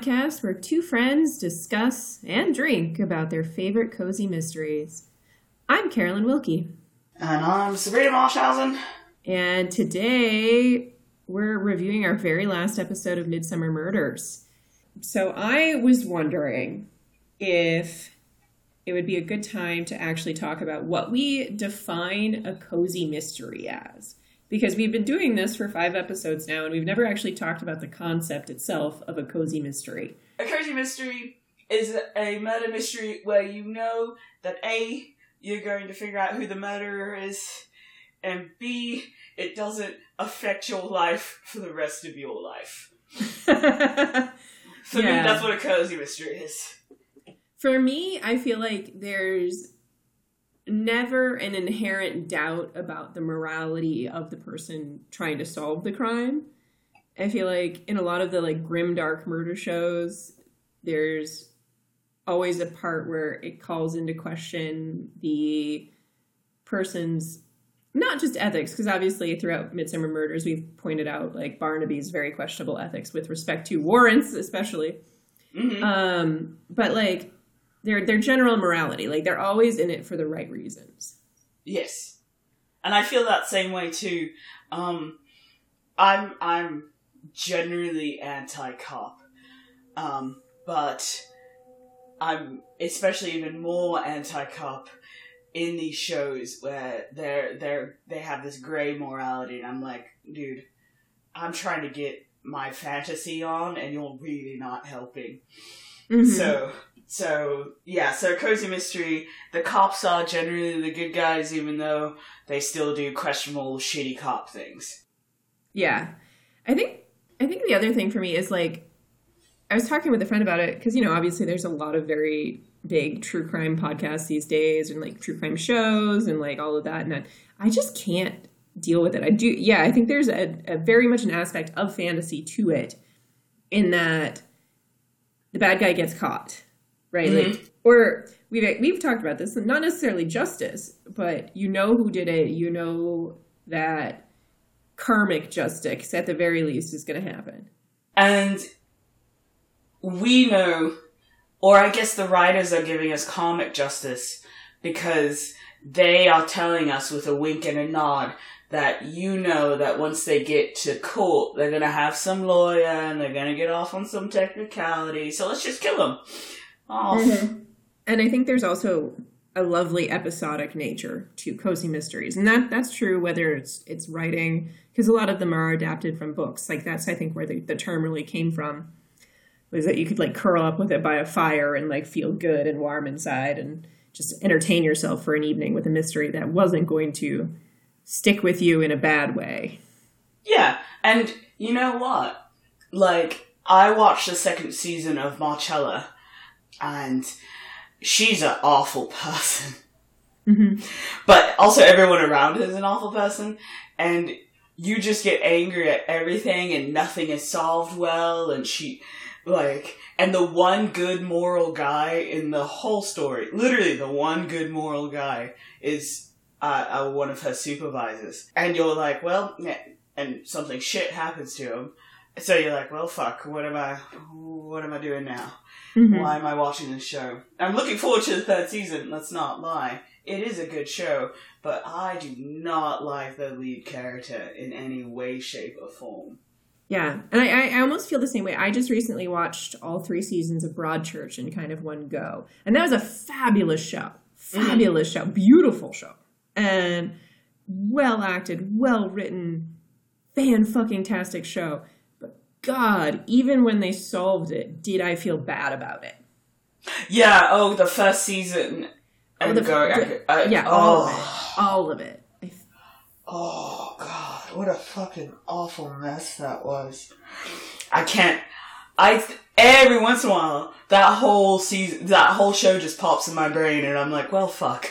podcast where two friends discuss and drink about their favorite cozy mysteries. I'm Carolyn Wilkie. And I'm Sabrina Marshausen. And today we're reviewing our very last episode of Midsomer Murders. So I was wondering if it would be a good time to actually talk about what we define a cozy mystery as. Because we've been doing this for five episodes now, and we've never actually talked about the concept itself of a cozy mystery. A cozy mystery is a murder mystery where you know that A, you're going to figure out who the murderer is, and B, it doesn't affect your life for the rest of your life. for yeah. me, that's what a cozy mystery is. For me, I feel like there's never an inherent doubt about the morality of the person trying to solve the crime. I feel like in a lot of the like grim dark murder shows, there's always a part where it calls into question the person's not just ethics, because obviously throughout Midsomer Murders we've pointed out like Barnaby's very questionable ethics with respect to warrants, especially. Mm-hmm. Um, but like their their general morality. Like they're always in it for the right reasons. Yes, and I feel that same way too. Um, I'm I'm generally anti-cop, um, but I'm especially even more anti-cop in these shows where they're they're they have this gray morality, and I'm like, dude, I'm trying to get my fantasy on, and you're really not helping. Mm-hmm. So so yeah, so cozy mystery. The cops are generally the good guys, even though they still do questionable, shitty cop things. Yeah, I think I think the other thing for me is like I was talking with a friend about it because you know obviously there's a lot of very big true crime podcasts these days and like true crime shows and like all of that and I just can't deal with it. I do yeah, I think there's a, a very much an aspect of fantasy to it in that the bad guy gets caught right? Mm-hmm. Like, or we've we've talked about this, not necessarily justice, but you know who did it. You know that karmic justice, at the very least, is going to happen. And we know, or I guess the writers are giving us karmic justice because they are telling us with a wink and a nod that you know that once they get to court, they're going to have some lawyer and they're going to get off on some technicality. So let's just kill them. Mm-hmm. And I think there's also a lovely episodic nature to cozy mysteries, and that that's true whether it's it's writing because a lot of them are adapted from books. Like that's I think where the, the term really came from was that you could like curl up with it by a fire and like feel good and warm inside and just entertain yourself for an evening with a mystery that wasn't going to stick with you in a bad way. Yeah, and you know what? Like I watched the second season of Marcella and she's an awful person. Mm-hmm. But also, everyone around her is an awful person, and you just get angry at everything, and nothing is solved well. And she, like, and the one good moral guy in the whole story, literally the one good moral guy, is uh, uh, one of her supervisors. And you're like, well, yeah, and something shit happens to him. So you're like, well, fuck, what am I, what am I doing now? Mm-hmm. Why am I watching this show? I'm looking forward to the third season, let's not lie. It is a good show, but I do not like the lead character in any way, shape, or form. Yeah, and I, I almost feel the same way. I just recently watched all three seasons of Broadchurch in kind of one go, and that was a fabulous show, fabulous mm-hmm. show, beautiful show, and well acted, well written, fan fucking tastic show. God, even when they solved it, did I feel bad about it? Yeah. Oh, the first season. Oh, the, go, the, I, yeah, all of it. All of it. Oh God, what a fucking awful mess that was. I can't. I every once in a while that whole season, that whole show just pops in my brain, and I'm like, well, fuck.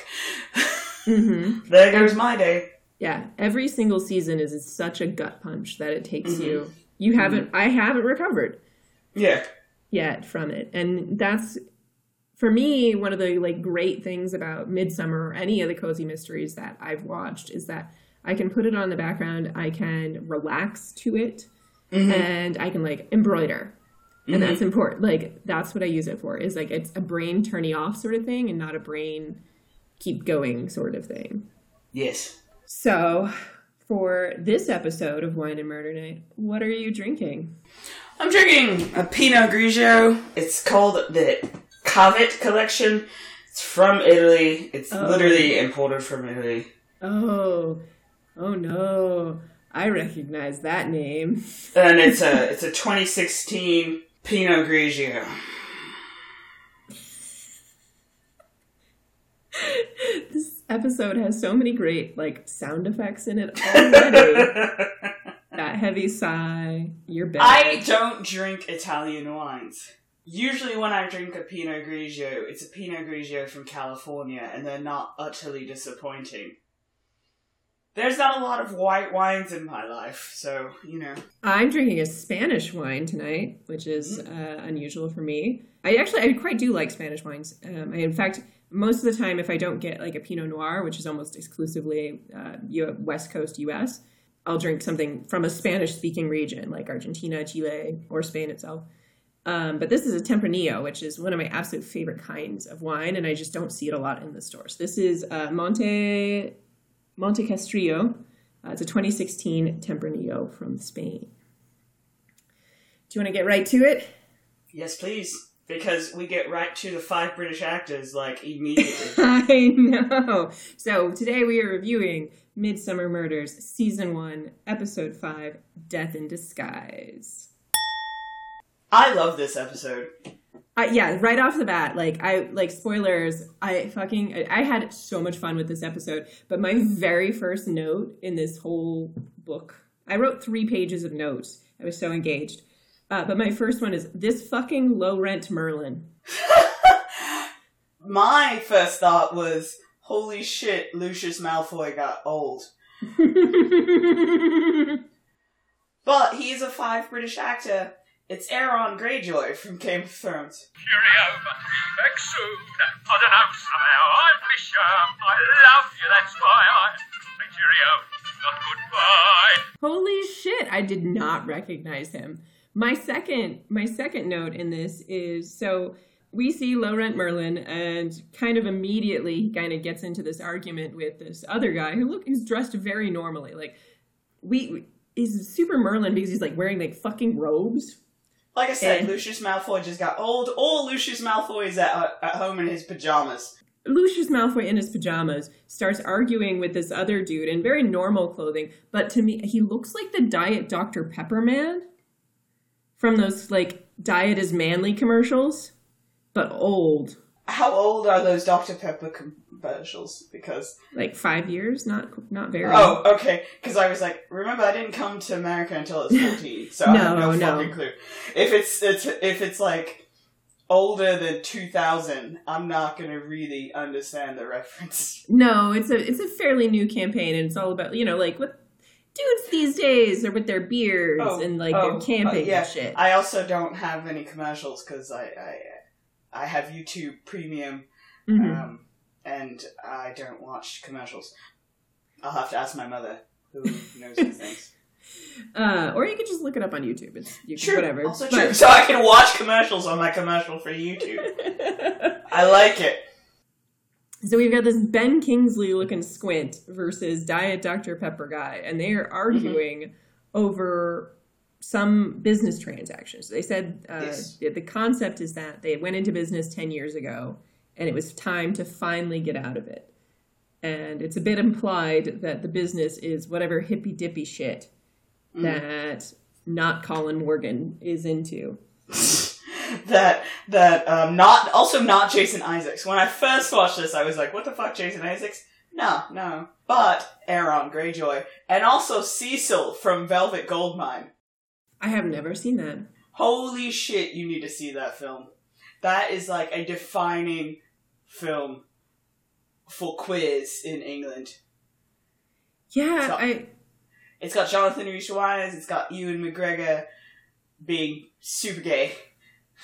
Mm-hmm. there goes my day. Yeah, every single season is such a gut punch that it takes mm-hmm. you you haven't mm-hmm. i haven't recovered yeah yet from it and that's for me one of the like great things about Midsomer or any of the cozy mysteries that i've watched is that i can put it on the background i can relax to it mm-hmm. and I can like embroider. And mm-hmm. that's important. Like that's what I use it for. Is like it's a brain turning off sort of thing, and not a brain keep going sort of thing. Yes. So, for this episode of Wine and Murder Night, what are you drinking? I'm drinking a Pinot Grigio. It's called the Cavit Collection. It's from Italy. It's oh. literally imported from Italy. Oh, oh no! I recognize that name. and it's a it's a 2016 Pinot Grigio. this episode has so many great like sound effects in it already. that heavy sigh, you're bad. I don't drink Italian wines. Usually, when I drink a Pinot Grigio, it's a Pinot Grigio from California, and they're not utterly disappointing. There's not a lot of white wines in my life, so you know. I'm drinking a Spanish wine tonight, which is mm. uh, unusual for me. I actually, I quite do like Spanish wines. Um, I, in fact, most of the time, if I don't get like a Pinot Noir, which is almost exclusively uh, West Coast U.S., I'll drink something from a Spanish-speaking region like Argentina, Chile, or Spain itself. Um, but this is a Tempranillo, which is one of my absolute favorite kinds of wine, and I just don't see it a lot in the stores. This is uh, Monte Monte Castrillo. Uh, it's a 2016 Tempranillo from Spain. Do you want to get right to it? Yes, please. Because we get right to the five British actors like immediately. I know. So today we are reviewing Midsomer Murders, Season 1, Episode 5 Death in Disguise. I love this episode. Uh, yeah, right off the bat, like I like spoilers. I fucking I had so much fun with this episode. But my very first note in this whole book, I wrote three pages of notes. I was so engaged. Uh, but my first one is this fucking low rent Merlin. my first thought was, holy shit, Lucius Malfoy got old. but he's a five British actor it's Euron Greyjoy from Game of Thrones. Cheerio, back soon. I don't know, somehow I miss you. I love you, that's why I. Cheerio, not goodbye. Holy shit, I did not recognize him. My second, my second note in this is so we see low rent Merlin, and kind of immediately he kind of gets into this argument with this other guy who look he's dressed very normally. Like we, he's super Merlin because he's like wearing like fucking robes like I said, and Lucius Malfoy just got old, or Lucius Malfoy is at, uh, at home in his pajamas. Lucius Malfoy in his pajamas starts arguing with this other dude in very normal clothing, but to me, he looks like the Diet Dr. Pepper man from those like Diet is Manly commercials, but old. How old are those Dr. Pepper commercials? Because like five years, not not very. Oh, okay. Because I was like, remember, I didn't come to America until I was fourteen, so no, I have no, no fucking clue. If it's it's if it's like older than 2000 i'm not going to really understand the reference no it's a it's a fairly new campaign and it's all about you know like what dudes these days are with their beards oh, and like oh, their camping uh, yeah. and shit i also don't have any commercials because I, I I have YouTube Premium, mm-hmm. um, and I don't watch commercials. I'll have to ask my mother, who knows these things. Uh, or you could just look it up on YouTube. It's you true. whatever. Also but... true. So I can watch commercials on my commercial for YouTube. I like it. So we've got this Ben Kingsley looking squint versus Diet Dr. Pepper guy, and they are arguing mm-hmm. over some business transactions. They said uh, yes. the concept is that they went into business 10 years ago and it was time to finally get out of it. And it's a bit implied that the business is whatever hippy dippy shit mm. that not Colin Morgan is into. that that um, not also not Jason Isaacs. When I first watched this, I was like, "What the fuck, Jason Isaacs?" No, no. But Euron Greyjoy and also Cecil from Velvet Goldmine. I have never seen that. Holy shit, you need to see that film. That is like a defining film for queers in England. Yeah, it's got, I. It's got Jonathan Rhys-Meyers. It's got Ewan McGregor being super gay,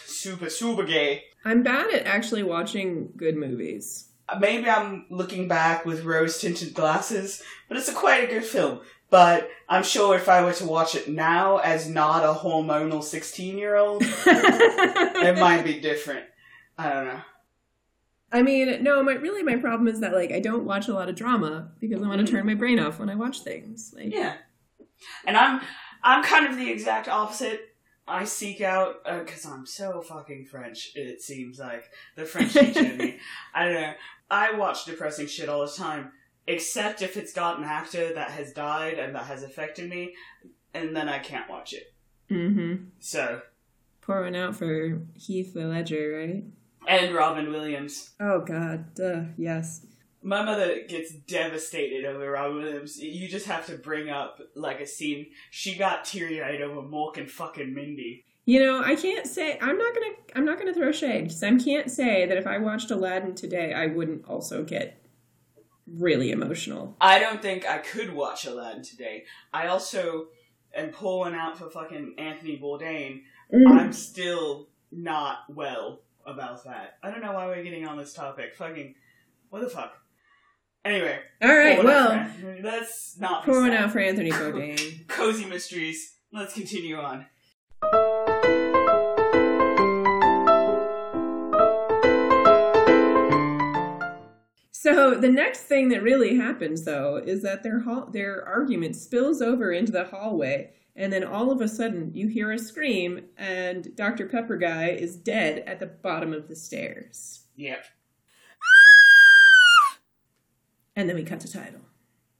super super gay. I'm bad at actually watching good movies. Uh, maybe I'm looking back with rose tinted glasses, but it's a quite a good film. But I'm sure if I were to watch it now as not a hormonal 16 year old, it might be different. I don't know. I mean, no, my really my problem is that like I don't watch a lot of drama because I want to mm-hmm. turn my brain off when I watch things. Like Yeah. And I'm I'm kind of the exact opposite. I seek out because I'm so fucking French. It seems like the French teacher me. I don't know. I watch depressing shit all the time, except if it's got an actor that has died and that has affected me, and then I can't watch it. Mm-hmm. So Pouring out for Heath Ledger, right? and Robin Williams. Oh God, duh, yes. My mother gets devastated over Robin Williams. You just have to bring up like a scene. She got teary eyed over Mork and fucking Mindy. You know, I can't say I'm not gonna I'm not gonna throw shade. So I can't say that if I watched Aladdin today, I wouldn't also get really emotional. I don't think I could watch Aladdin today. I also am pulling out for fucking Anthony Bourdain. Mm. I'm still not well about that. I don't know why we're getting on this topic. Fucking, what the fuck? Anyway. All right, well, that's not pouring sad. out for Anthony Bourdain. Cozy Mysteries. Let's continue on. So the next thing that really happens, though, is that their hall- their argument spills over into the hallway, and then all of a sudden you hear a scream, and Dr. Pepper guy is dead at the bottom of the stairs. Yep. And then we cut to title.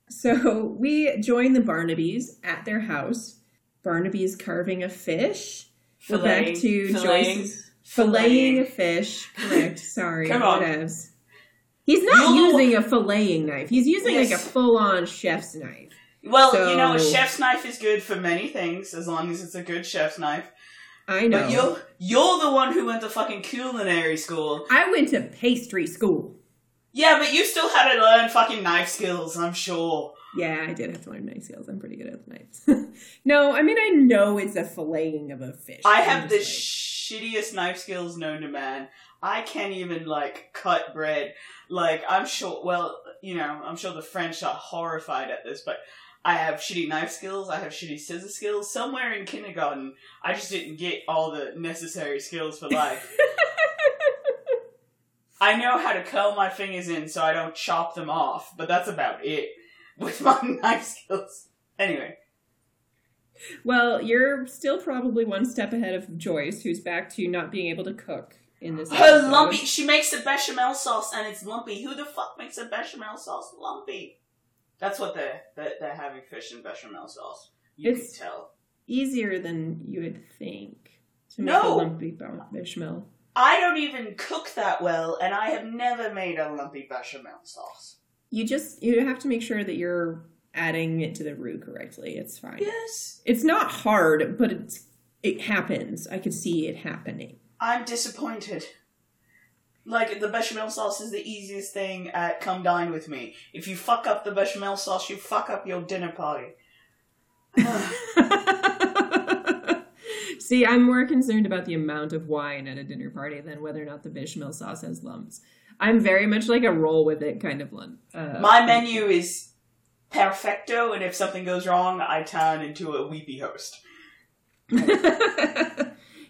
So we join the Barnabys at their house. Barnaby's carving a fish. We're back Filleting- to filleting- Joyce's filleting a fish. Correct. Sorry. Come on. whatevs. He's not You'll- using a filleting knife. He's using like a full-on chef's knife. Well, you know, a chef's knife is good for many things, as long as it's a good chef's knife. I know. But you're you're the one who went to fucking culinary school. I went to pastry school. Yeah, but you still had to learn fucking knife skills, I'm sure. Yeah, I did have to learn knife skills. I'm pretty good at knives. no, I mean I know it's a filleting of a fish. I I'm have the like- shittiest knife skills known to man. I can't even like cut bread. Like I'm sure. Well, you know, I'm sure the French are horrified at this, but I have shitty knife skills. I have shitty scissor skills. Somewhere in kindergarten, I just didn't get all the necessary skills for life. I know how to curl my fingers in so I don't chop them off, but that's about it with my knife skills. Anyway, Well, you're still probably one step ahead of Joyce, who's back to not being able to cook in this. her episode. lumpy. She makes a bechamel sauce and it's lumpy. Who the fuck makes a bechamel sauce lumpy? That's what they're they're, they're having fish and bechamel sauce. You It's- can tell. Easier than you would think to make No. a lumpy bechamel. I don't even cook that well, and I have never made a lumpy bechamel sauce. You just you have to make sure that you're adding it to the roux correctly. It's fine. Yes, It's not hard, but it's it happens. I could see it happening. I'm disappointed. Like the bechamel sauce is the easiest thing at come dine with me. If you fuck up the bechamel sauce, you fuck up your dinner party. See, I'm more concerned about the amount of wine at a dinner party than whether or not the bechamel sauce has lumps. I'm very much like a roll with it kind of lump. Uh, My menu is perfecto, and if something goes wrong, I turn into a weepy host.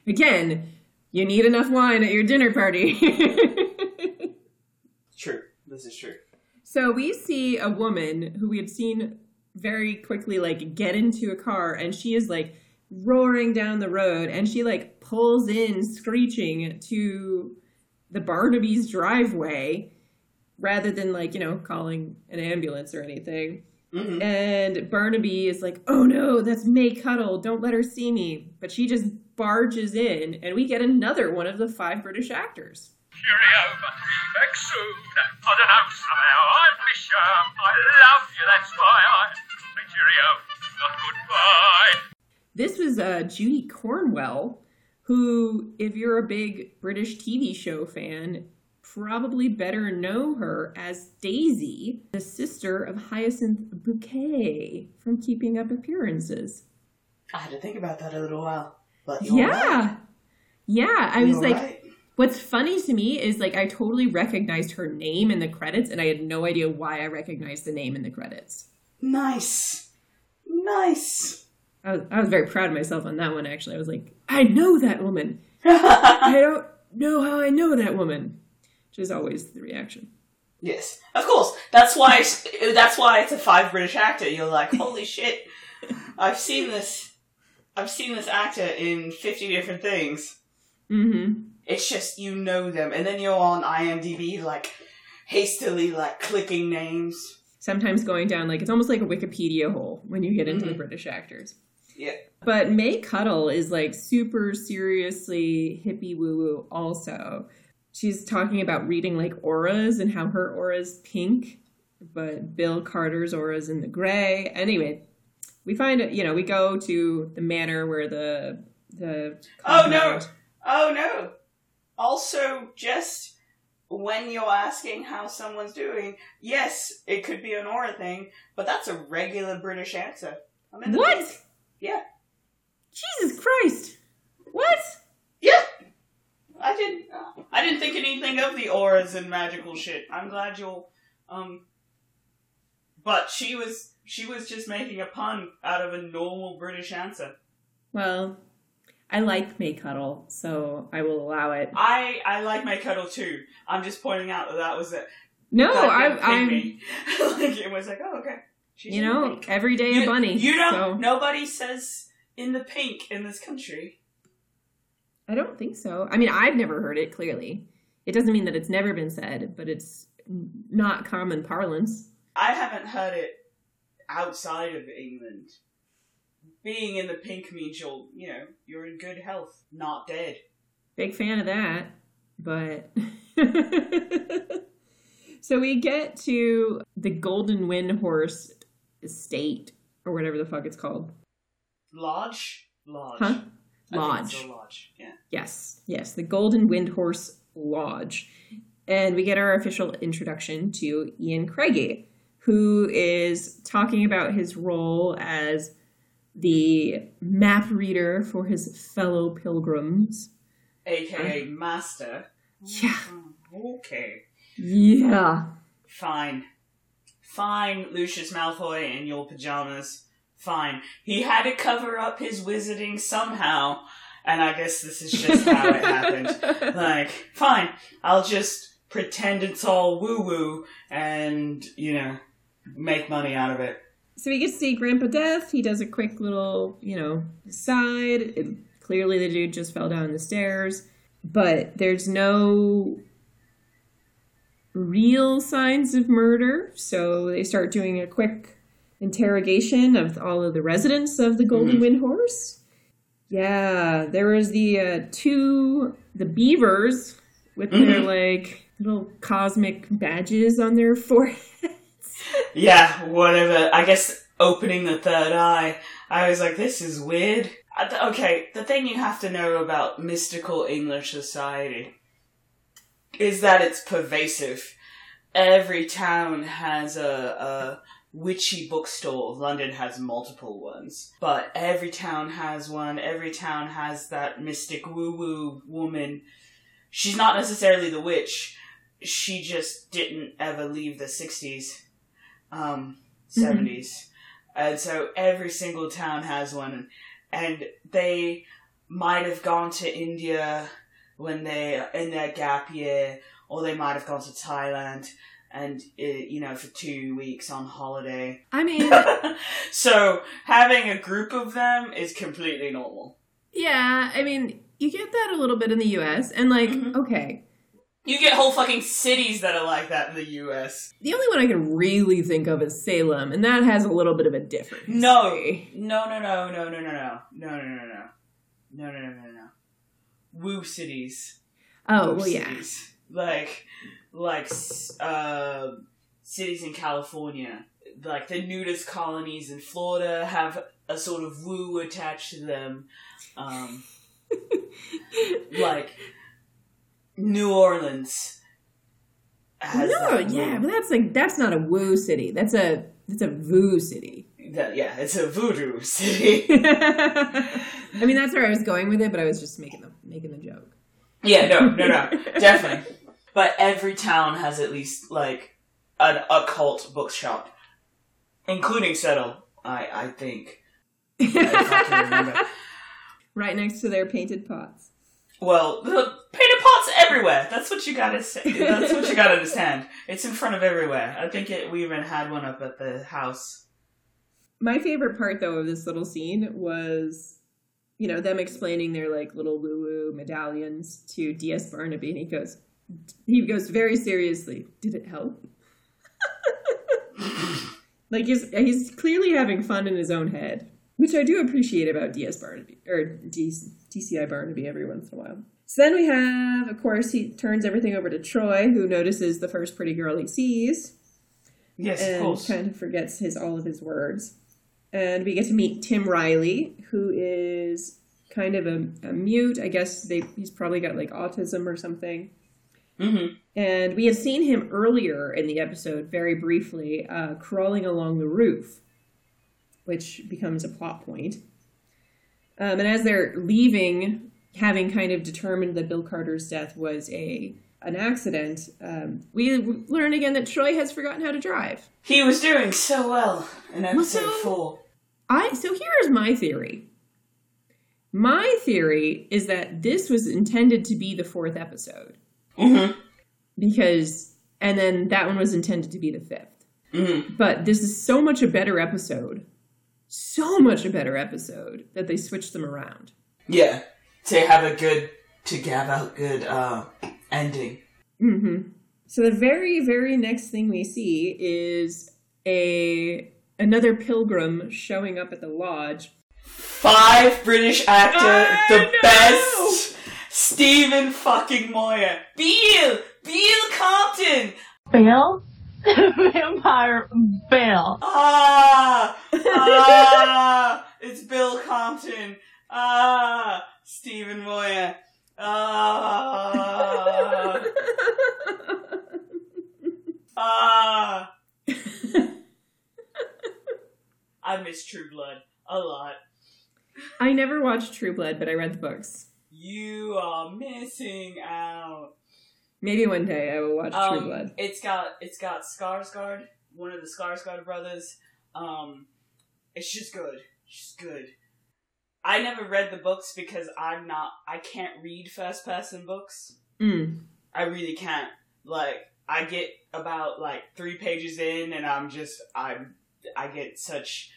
Again, you need enough wine at your dinner party. True. This is true. so we see a woman who we have seen very quickly like get into a car and she is like roaring down the road and she like pulls in screeching to the Barnaby's driveway rather than like, you know, calling an ambulance or anything. hmm And Barnaby is like, oh no, that's May Cuttle. Don't let her see me. But she just barges in, and we get another one of the five British actors. Cheerio, but be back soon. I don't know, somehow I miss you. I love you, that's why I say cheerio, not goodbye. This was uh, Judy Cornwell, who, if you're a big British TV show fan, probably better know her as Daisy, the sister of Hyacinth Bouquet from Keeping Up Appearances. I had to think about that a little while. But Yeah. right. Yeah, I was You're like, right. What's funny to me is like I totally recognized her name in the credits, and I had no idea why I recognized the name in the credits. nice. Nice. I was, I was very proud of myself on that one. Actually, I was like, I know that woman. I don't know how I know that woman, which is always the reaction. yes, of course. That's why. It's, that's why it's a five British actor. You're like, holy shit! I've seen this. I've seen this actor in fifty different things. Mm-hmm. It's just you know them, and then you're on IMDb like hastily like clicking names. Sometimes going down like it's almost like a Wikipedia hole when you get into the Mhm. British actors. Yeah. But May Cuttle is like super seriously hippie woo woo. Also, she's talking about reading like auras and how her aura's pink, but Bill Carter's aura's in the gray. Anyway, we find it. You know, we go to the manor where the the Oh, no. Oh no! Also, just when you're asking how someone's doing, yes, it could be an aura thing, but that's a regular British answer. I'm in the What? pink. Yeah. Jesus Christ! What? Yeah. I didn't. I didn't think anything of the auras and magical shit. I'm glad you'll. Um. But she was. She was just making a pun out of a normal British answer. Well, I like May Cuttle, so I will allow it. I I like my cuddle too. I'm just pointing out that that was it. No, I, I'm. like it was like, oh okay. She's You know, every day you, a bunny. You know, so- nobody says in the pink in this country. I don't think so. I mean, I've never heard it. Clearly, it doesn't mean that it's never been said, but it's not common parlance. I haven't heard it outside of England. Being in the pink means you're, you know, you're in good health, not dead. Big fan of that, but. so we get to the Golden Wind Horse Estate, or whatever the fuck it's called. Lodge, lodge, Huh? I think it's Lodge. a lodge. Yeah. Yes, yes, the Golden Wind Horse Lodge. And we get our official introduction to Ian Craigie, who is talking about his role as the map reader for his fellow pilgrims. AKA master. Yeah. Mm, Okay. Yeah. Fine. Fine, Lucius Malfoy in your pajamas. Fine. He had to cover up his wizarding somehow, and I guess this is just how it happened. Like, fine, I'll just pretend it's all woo woo and, you know, make money out of it. So we get to see Grandpa Death. He does a quick little, you know, side. It, clearly, the dude just fell down the stairs, but there's no real signs of murder. So they start doing a quick interrogation of all of the residents of the Golden Mhm. Wind Horse. Yeah, there was the uh, two the beavers with their like little cosmic badges on their foreheads. Yeah, whatever. I guess opening the third eye, I was like, this is weird. Okay, the thing you have to know about mystical English society is that it's pervasive. Every town has a, a witchy bookstore. London has multiple ones. But every town has one. Every town has that mystic woo woo woman. She's not necessarily the witch. She just didn't ever leave the 60s um, 70s. And so every single town has one. And they might have gone to India when they in their gap year, or they might have gone to Thailand and uh, you know for two weeks on holiday. I mean, so having a group of them is completely normal. Yeah, I mean, you get that a little bit in the U.S. and like, mm-hmm. okay. You get whole fucking cities that are like that in the US. The only one I can really think of is Salem, and that has a little bit of a difference. No. No, no, no, no, no, no, no. No, no, no, no. No, no, no, no, no. Woo cities. Oh, Woo well, yeah. cities. Like, like, uh, cities in California. Like the nudist colonies in Florida have a sort of woo attached to them. Um, like New Orleans. Has no, yeah, but that's like that's not a woo city. That's a that's a voo city. That- yeah, it's a voodoo city. I mean, that's where I was going with it, but I was just making the making the joke. Yeah, no, no, no, definitely. But every town has at least like an occult bookshop, including Settle. I I think. I right next to their painted pots. Well, the painted pots everywhere. That's what you gotta say. That's what you gotta understand. It's in front of everywhere. I think it, we even had one up at the house. My favorite part, though, of this little scene was, you know, them explaining their like little woo woo medallions to D.S. Barnaby, and he goes, he goes very seriously, "Did it help?" like he's he's clearly having fun in his own head, which I do appreciate about D.S. Barnaby or D- DCI Barnaby every once in a while. So then we have, of course, he turns everything over to Troy, who notices the first pretty girl he sees Yes, of and course. kind of forgets his all of his words. And we get to meet Tim Riley, who is kind of a, a mute. I guess they he's probably got like autism or something. hmm And we had seen him earlier in the episode, very briefly, uh, crawling along the roof, which becomes a plot point. Um, and as they're leaving, having kind of determined that Bill Carter's death was a an accident, um, we learn again that Troy has forgotten how to drive. He was doing so well in episode so- four. I so here's my theory. My theory is that this was intended to be the fourth episode hmm because, and then that one was intended to be the fifth. hmm But this is so much a better episode, so much a better episode that they switched them around. Yeah, to have a good, to have a good uh, ending. hmm So the very, very next thing we see is a another pilgrim showing up at the lodge. Five British actor, I the know! best. Stephen fucking Moyer, Beale, Beale Compton. Bill? Vampire Bill. Ah, ah, it's Bill Compton. Ah, Stephen Moyer. Ah, ah. I miss True Blood a lot. I never watched True Blood, but I read the books. You are missing out. Maybe one day I will watch True Um, Blood. It's got it's got Skarsgård, one of the Skarsgård brothers. Um, it's just good. It's just good. I never read the books because I'm not. I can't read first person books. Mm. I really can't. Like I get about like three pages in, and I'm just I'm I get such.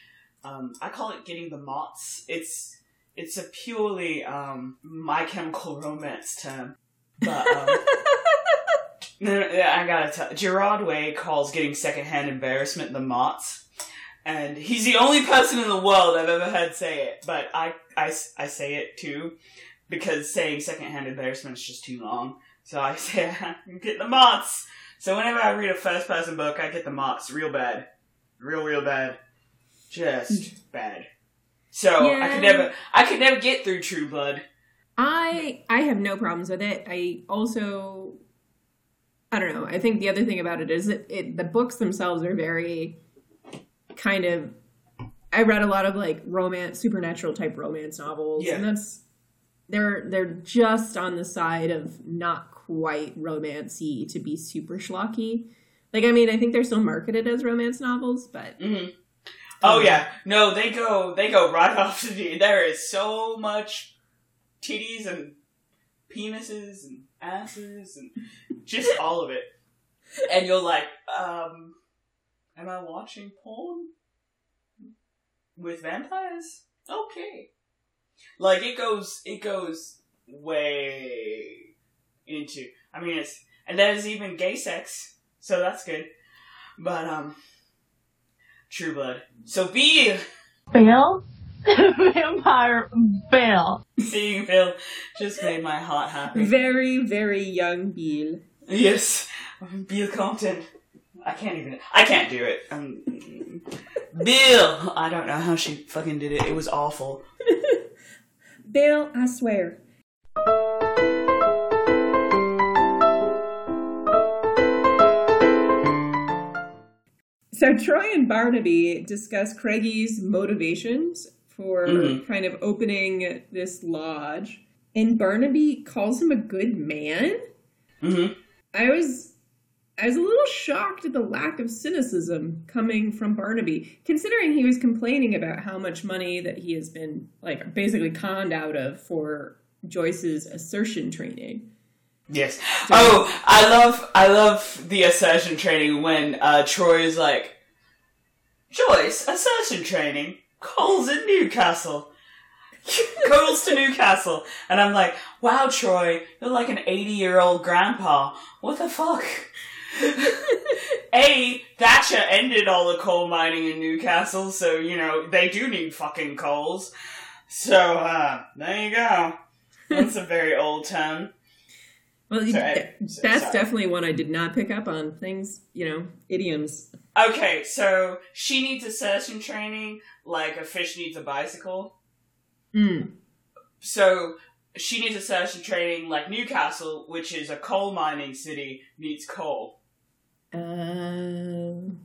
Um, I call it getting the mots. It's it's a purely um my chemical romance term, but. Um, I gotta tell. Gerard Way calls getting secondhand embarrassment the mots, and he's the only person in the world I've ever heard say it. But I, I, I say it too, because saying secondhand embarrassment is just too long. So I say I'm getting the mots. So whenever I read a first person book, I get the mots real bad, real real bad, just hmm. bad. So I could never, I could never get through True Blood. I I have no problems with it. I also I don't know. I think the other thing about it is that it, the books themselves are very kind of. I read a lot of like romance, supernatural type romance novels, Yeah. and that's they're they're just on the side of not quite romancy to be super schlocky. Like I mean, I think they're still marketed as romance novels, but hmm Oh yeah, no, they go they go right off to the. There is so much titties and penises and asses and just all of it, and you're like, um, am I watching porn with vampires? Okay, like it goes it goes way into. I mean, it's and there's even gay sex, so that's good, but um. True Blood. So be Bill? Vampire Bill. seeing Bill just made my heart happy. very very young Beale. Yes, Bill Compton. I can't even. I can't do it. Um, Bill. I don't know how she fucking did it. It was awful. Bill, I swear. So Troy and Barnaby discuss Craigie's motivations for Mhm. kind of opening this lodge, and Barnaby calls him a good man. hmm I was, I was a little shocked at the lack of cynicism coming from Barnaby, considering he was complaining about how much money that he has been like basically conned out of for Joyce's assertion training. Yes. Oh, I love I love the assertion training when uh, Troy is like, Joyce, assertion training, calls in Newcastle. calls to Newcastle. And I'm like, wow, Troy, you're like an 80 year old grandpa. What the fuck? A, Thatcher ended all the coal mining in Newcastle, so, you know, they do need fucking coals. So, uh, there you go. That's a very old term. Well, you- Sorry, th- so- that's sorry. definitely one I did not pick up on. Things, you know, idioms. Okay, so she needs assertion training like a fish needs a bicycle. Mm. So she needs assertion training like Newcastle, which is a coal mining city, needs coal. Um,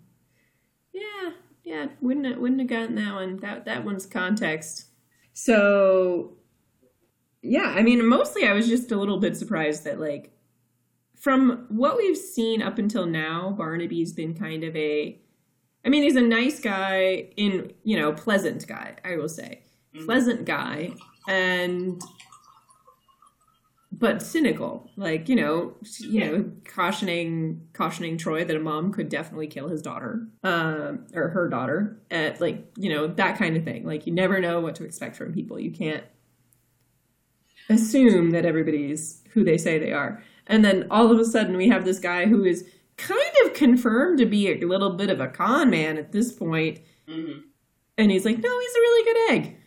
yeah, yeah, wouldn't have, wouldn't have gotten that one. That that one's context. So, yeah, I mean, mostly I was just a little bit surprised that like from what we've seen up until now, Barnaby's been kind of a. I mean, he's a nice guy in you know pleasant guy. I will say Mhm. pleasant guy and but cynical like you know you know cautioning cautioning troy that a mom could definitely kill his daughter um or her daughter at like you know that kind of thing like you never know what to expect from people you can't assume that everybody's who they say they are. And then all of a sudden we have this guy who is kind of confirmed to be a little bit of a con man at this point. Hmm and he's like no he's a really good egg.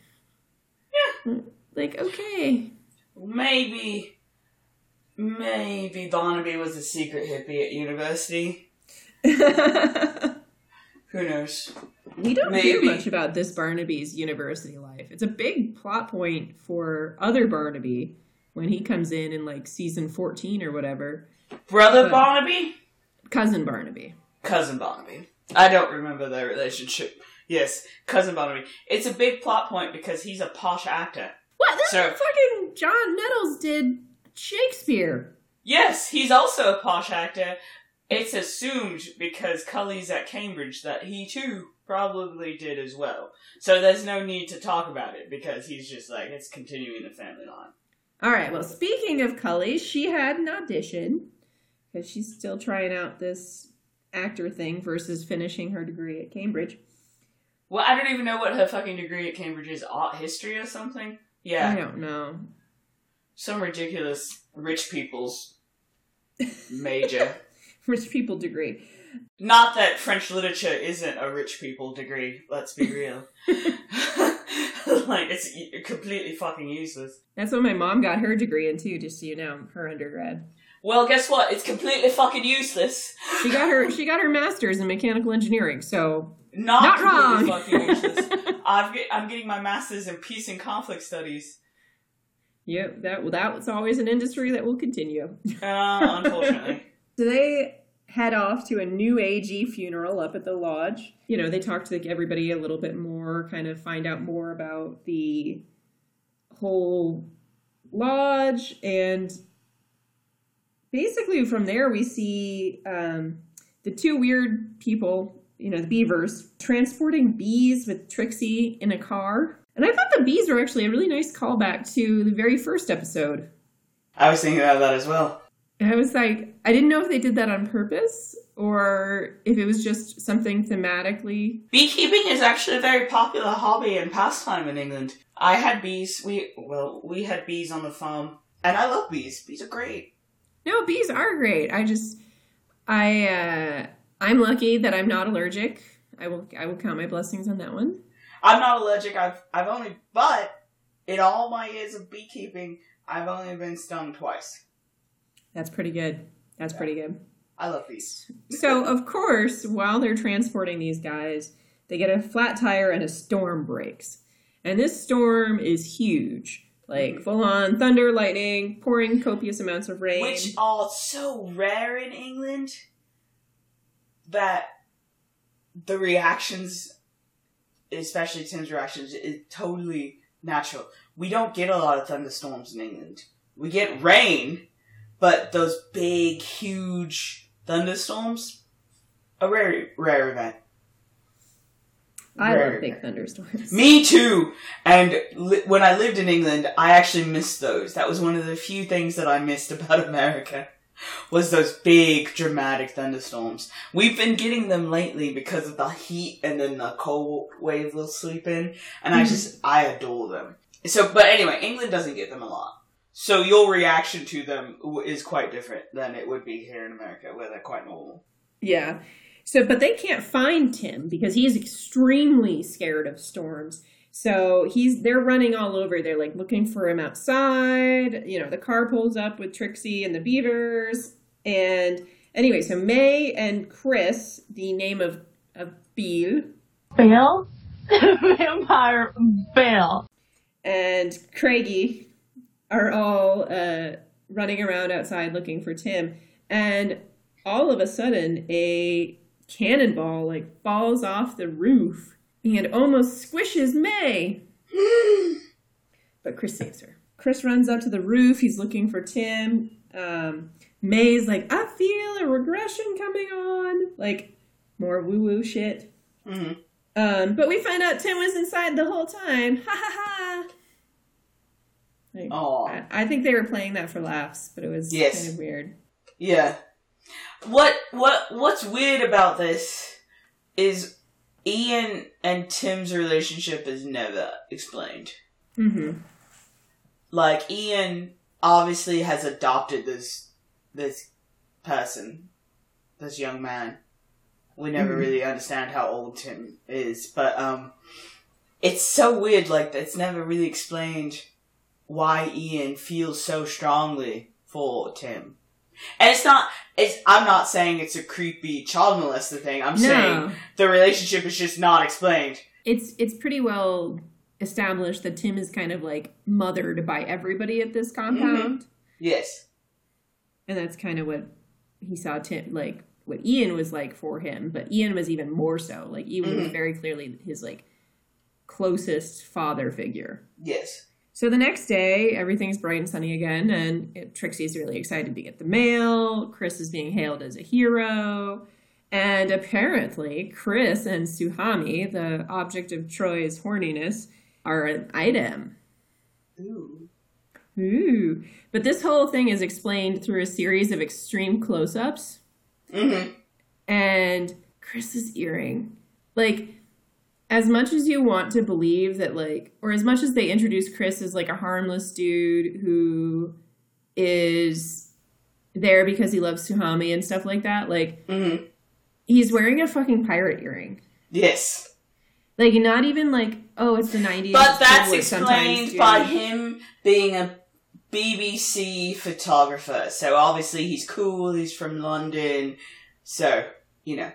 Yeah. like okay. Maybe, maybe Barnaby was a secret hippie at university. Who knows? We don't hear much about this Barnaby's university life. It's a big plot point for other Barnaby when he comes in in like season 14 or whatever. Brother But- Barnaby? Cousin Barnaby. Cousin Barnaby. I don't remember their relationship. Yes, cousin Barnaby. It's a big plot point because he's a posh actor. What? This So- fucking John Nettles did Shakespeare. Yes, he's also a posh actor. It's assumed because Cully's at Cambridge that he too probably did as well. So there's no need to talk about it because he's just like it's continuing the family line. All right. Well, speaking of Cully, she had an audition because she's still trying out this actor thing versus finishing her degree at Cambridge. Well, I don't even know what her fucking degree at Cambridge is. Art history or something? Yeah, I don't know. some ridiculous rich people's major. Rich people degree. Not that French literature isn't a rich people degree, let's be real. like, it's completely fucking useless. That's what my mom got her degree in too, just so you know, her undergrad. Well, guess what? It's completely fucking useless. She got her she got her master's in mechanical engineering, so Not, not completely wrong. fucking useless. I've get, I'm getting my master's in peace and conflict studies. yep, that that was always an industry that will continue. Uh, unfortunately. So they head off to a new agey funeral up at the lodge. You know, they talk to like, everybody a little bit more, kind of find out more about the whole lodge, and basically from there we see um, the two weird people, you know, the beavers, transporting bees with Trixie in a car. And I thought the bees were actually a really nice callback to the very first episode. I was thinking about that as well. And I was like, I didn't know if they did that on purpose or if it was just something thematically. Beekeeping is actually a very popular hobby and pastime in England. I had bees. We well, we had bees on the farm, and I love bees. Bees are great. No, bees are great. I just, I, uh, I'm lucky that I'm not allergic. I will, I will count my blessings on that one. I'm not allergic. I've I've only, but in all my years of beekeeping, I've only been stung twice. That's pretty good. That's pretty good. I love these. So, of course, while they're transporting these guys, they get a flat tire and a storm breaks. And this storm is huge. Like mm-hmm. full on thunder, lightning, pouring copious amounts of rain. which are so rare in England that the reactions, especially Tim's reactions, is totally natural. We don't get a lot of thunderstorms in England. We get rain, but those big, huge thunderstorms, a rare rare event. I Rare love big thunderstorms. Me too. And li- when I lived in England, I actually missed those. That was one of the few things that I missed about America. Was those big dramatic thunderstorms. We've been getting them lately because of the heat and then the cold wave they'll sleep in. And I Mhm. just, I adore them. So, but anyway, England doesn't get them a lot. So your reaction to them is quite different than it would be here in America, where they're quite normal. Yeah. So, but they can't find Tim because he's extremely scared of storms. So he's they're running all over. They're like looking for him outside. You know, the car pulls up with Trixie and the beavers. And anyway, so May and Chris, the name of of Bill, Bill? Vampire Bill. and Craigie are all uh, running around outside looking for Tim. And all of a sudden, a cannonball like falls off the roof and almost squishes May. But Chris saves her. Chris runs up to the roof. He's looking for Tim. Um, May's like, I feel a regression coming on. Like, more woo woo shit. hmm Um, but we find out Tim was inside the whole time. Ha ha ha. Like, Aw. I, I think they were playing that for laughs, but it was Yes. kind of weird. Yeah. What what what's weird about this is Ian and Tim's relationship is never explained. Mm-hmm. Like Ian obviously has adopted this this person, this young man. We never Mhm. really understand how old Tim is, but um it's so weird like it's never really explained why Ian feels so strongly for Tim. And it's not it's I'm not saying it's a creepy child molester thing. I'm saying the relationship is just not explained. it's it's pretty well established that Tim is kind of like mothered by everybody at this compound, Yes. and that's kind of what he saw Tim like what Ian was like for him. But Ian was even more so. Like Ian was Mhm. very clearly his like closest father figure. Yes. So the next day, everything's bright and sunny again, and it, Trixie's really excited to get the mail. Chris is being hailed as a hero. And apparently, Chris and Suhami, the object of Troy's horniness, are an item. Ooh. Ooh. But this whole thing is explained through a series of extreme close ups Mm-hmm. and Chris's earring. Like, as much as you want to believe that, like, or as much as they introduce Chris as like a harmless dude who is there because he loves Suhami and stuff like that, like, Mm-hmm. he's wearing a fucking pirate earring. Yes. Like, not even like, oh, it's the 90s. But that's cool, it's sometimes explained by him being a BBC photographer. So obviously he's cool, he's from London. So, you know.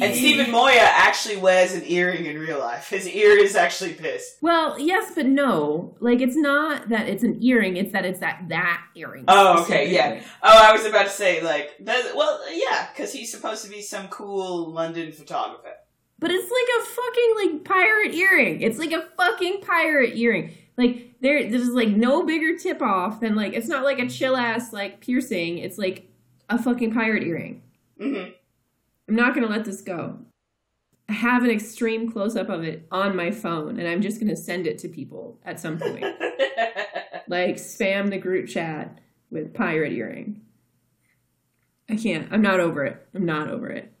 And Stephen Moyer actually wears an earring in real life. His ear is actually pissed. Well, yes, but no. Like, it's not that it's an earring, it's that it's that that earring. Oh, okay, yeah. Oh, I was about to say, like, that, well, yeah, because he's supposed to be some cool London photographer. But it's like a fucking like pirate earring. It's like a fucking pirate earring. Like there, there's like no bigger tip off than like it's not like a chill ass like piercing. It's like a fucking pirate earring. Mm-hmm. I'm not gonna let this go. I have an extreme close up of it on my phone, and I'm just gonna send it to people at some point. like spam the group chat with pirate earring. I can't. I'm not over it. I'm not over it.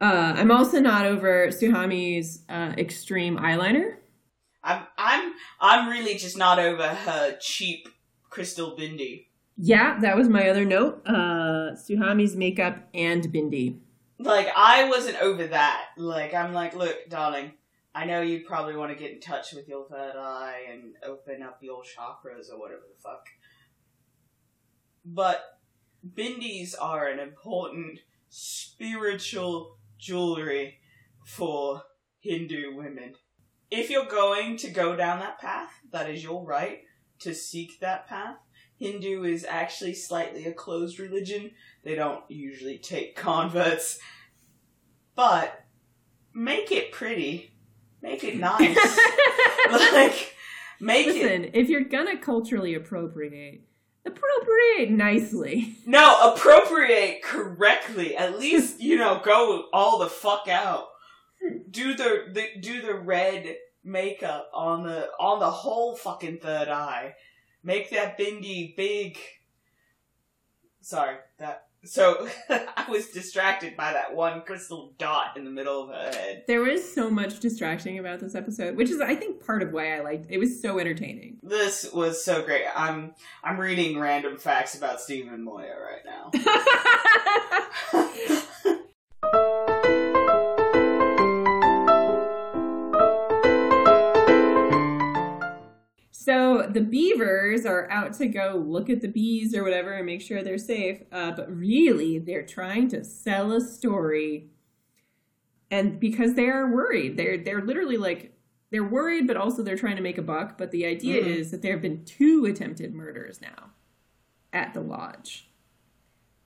Uh, I'm also not over Suhami's uh, extreme eyeliner. I'm I'm I'm really just not over her cheap crystal bindi. Yeah, that was my other note. Uh, Suhami's makeup and bindi. Like I wasn't over that. Like I'm like, look, darling, I know you probably want to get in touch with your third eye and open up your chakras or whatever the fuck. But bindis are an important spiritual jewelry for Hindu women. If you're going to go down that path, that is your right to seek that path. Hindu is actually slightly a closed religion. They don't usually take converts. But make it pretty. Make it nice. like make it Listen, if you're gonna culturally appropriate, appropriate nicely. No, appropriate correctly. At least you know, go all the fuck out. Do the, the do the red makeup on the on the whole fucking third eye. Make that bingy big. Sorry, that. So I was distracted by that one crystal dot in the middle of her head. There was so much distracting about this episode, which is, I think, part of why I liked. It was so entertaining. This was so great. I'm I'm reading random facts about Stephen Moyer right now. So the beavers are out to go look at the bees or whatever and make sure they're safe. Uh, but really, they're trying to sell a story, and because they are worried, they're they're literally like they're worried, but also they're trying to make a buck. But the idea Mhm. is that there have been two attempted murders now at the lodge,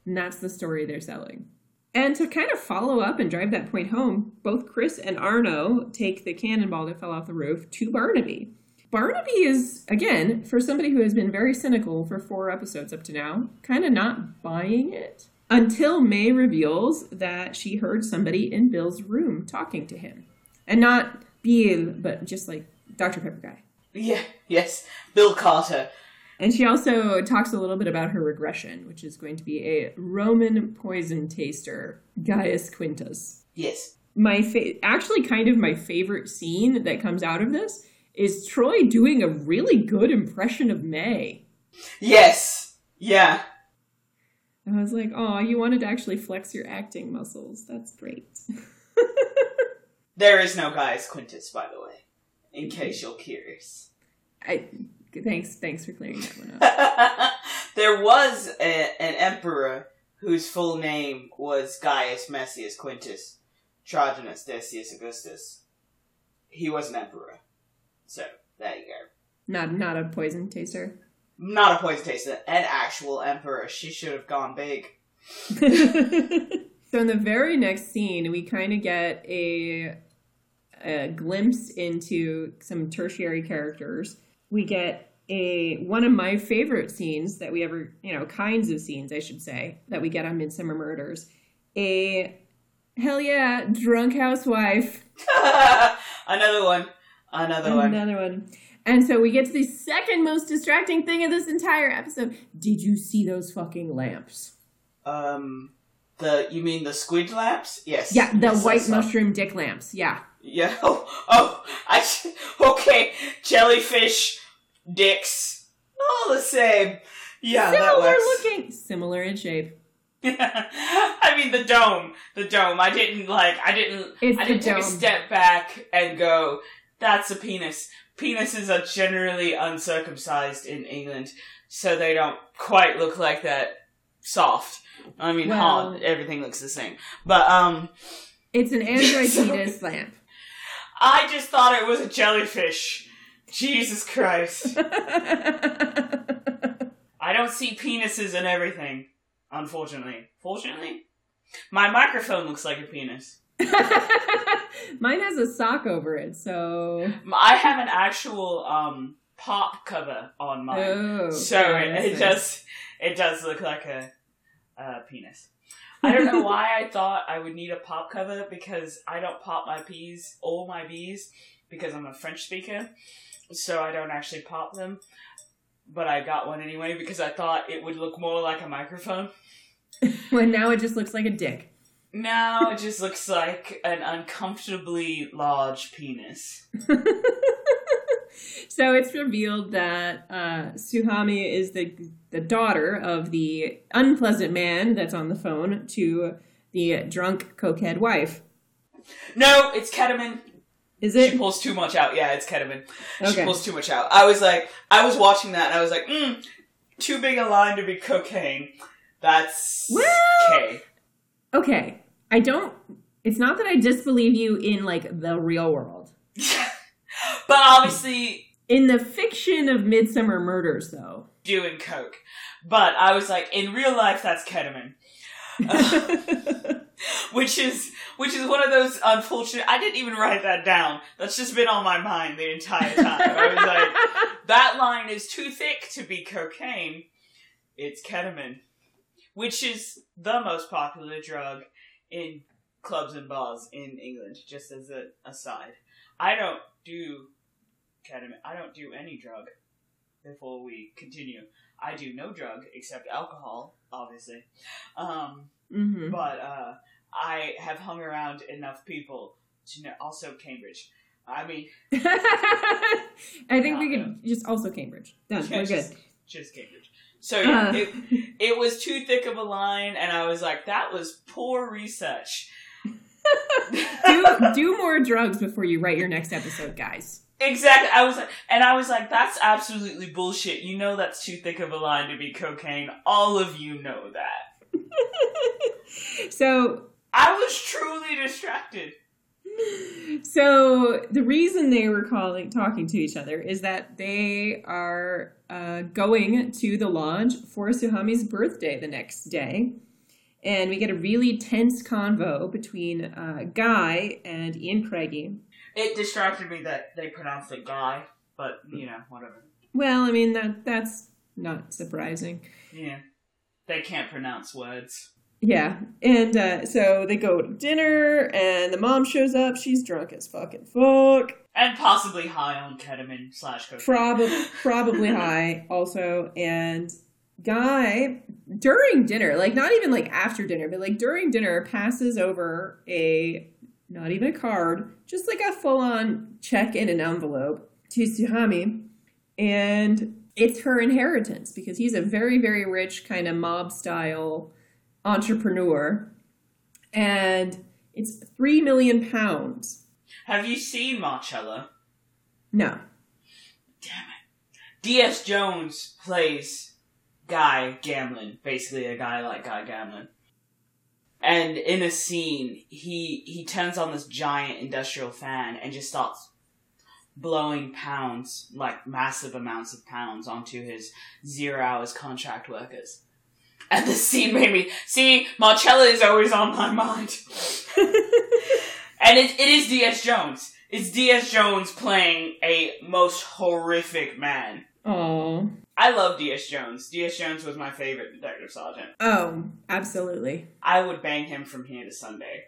and that's the story they're selling. And to kind of follow up and drive that point home, both Chris and Arno take the cannonball that fell off the roof to Barnaby. Barnaby is, again, for somebody who has been very cynical for four episodes up to now, kind of not buying it until May reveals that she heard somebody in Bill's room talking to him. And not Bill, but just like Dr. Pepper guy. yeah, yes, Bill Carter. And she also talks a little bit about her regression, which is going to be a Roman poison taster, Gaius Quintus. Yes. My fa- actually kind of my favorite scene that comes out of this is Troy doing a really good impression of May. Yes. Yeah. I was like, "Oh, you wanted to actually flex your acting muscles. That's great." There is no Gaius Quintus, by the way, in mm-hmm. case you're curious. I thanks thanks for clearing that one up. there was a, an emperor whose full name was Gaius Messius Quintus Trajanus Decius Augustus. He was an emperor. So, there you go. Not not a poison taster. Not a poison taster, an actual emperor. She should have gone big. so in the very next scene, we kind of get a a glimpse into some tertiary characters. We get a one of my favorite scenes that we ever, you know, kinds of scenes I should say that we get on Midsomer Murders. A hell yeah, drunk housewife. Another one. Another one. Another one. And so we get to the second most distracting thing of this entire episode. Did you see those fucking lamps? Um, the you mean the squid lamps? Yes. Yeah, the Yes, white mushroom dick lamps. Yeah. Yeah. Oh, oh, I okay. Jellyfish, dicks, all the same. Yeah, that similar looking, similar in shape. I mean the dome, the dome. I didn't like. I didn't. It's I didn't take a step back and go. That's a penis. Penises are generally uncircumcised in England, so they don't quite look like that soft. I mean, Well- hard. Everything looks the same. But um, It's an android So- penis lamp. I just thought it was a jellyfish. Jesus Christ. I don't see penises and everything, unfortunately. Fortunately? My microphone looks like a penis. Mine has a sock over it, so I have an actual um pop cover on mine. oh, so it, it nice. does it does look like a, a penis. I don't know why I thought I would need a pop cover because I don't pop my peas or my bees because I'm a French speaker, so I don't actually pop them. But I got one anyway because I thought it would look more like a microphone. Well, now it just looks like a dick. Now it just looks like an uncomfortably large penis. so it's revealed that uh, Suhami is the the daughter of the unpleasant man that's on the phone to the drunk cokehead wife. No, it's ketamine. Is it? She pulls too much out. Yeah, it's ketamine. She pulls too much out. I was like, I was watching that and I was like, mm, too big a line to be cocaine. That's Well- okay. Okay. I don't. It's not that I disbelieve you in like the real world. but obviously, In the fiction of Midsomer Murders, though. doing coke. But I was like, in real life, that's ketamine. which is which is one of those unfortunate. I didn't even write that down. That's just been on my mind the entire time. I was like, that line is too thick to be cocaine. It's ketamine, which is the most popular drug in clubs and bars in England. Just as an aside, I don't do ketamine. I don't do any drug. Before we continue, I do no drug except alcohol, obviously. Um, hmm but uh, I have hung around enough people to know. Also, Cambridge. I mean, I think we could just also Cambridge. Done. Yeah, We're good. just, just Cambridge. So yeah, Uh, it, it was too thick of a line, and I was like, that was poor research. do do more drugs before you write your next episode, guys. Exactly. I was like, and I was like, that's absolutely bullshit. You know that's too thick of a line to be cocaine. All of you know that. So I was truly distracted. So the reason they were calling, talking to each other, is that they are uh, going to the lodge for Suhami's birthday the next day, and we get a really tense convo between uh, Guy and Ian Craigie. It distracted me that they pronounced it guy, but you know, whatever. Well, I mean that that's not surprising. Yeah, they can't pronounce words. Yeah, and uh, so they go to dinner, and the mom shows up. She's drunk as fucking fuck. And possibly high on ketamine slash cocaine. probably probably high also and guy during dinner like not even like after dinner but like during dinner passes over a not even a card just like a full-on check in an envelope to suhami and it's her inheritance because he's a very very rich kind of mob style entrepreneur and it's three million pounds Have you seen Marcella? no Damn it. D.S. Jones plays Guy Gamlin, basically a guy like Guy Gamlin. And in a scene, he he turns on this giant industrial fan and just starts blowing pounds, like massive amounts of pounds, onto his zero hours contract workers. And the scene made me see Marcella is always on my mind. and it, it is D.S. Jones. It's D.S. Jones playing a most horrific man. oh I love D.S. Jones. D.S. Jones was my favorite detective sergeant. oh absolutely I would bang him from here to Sunday.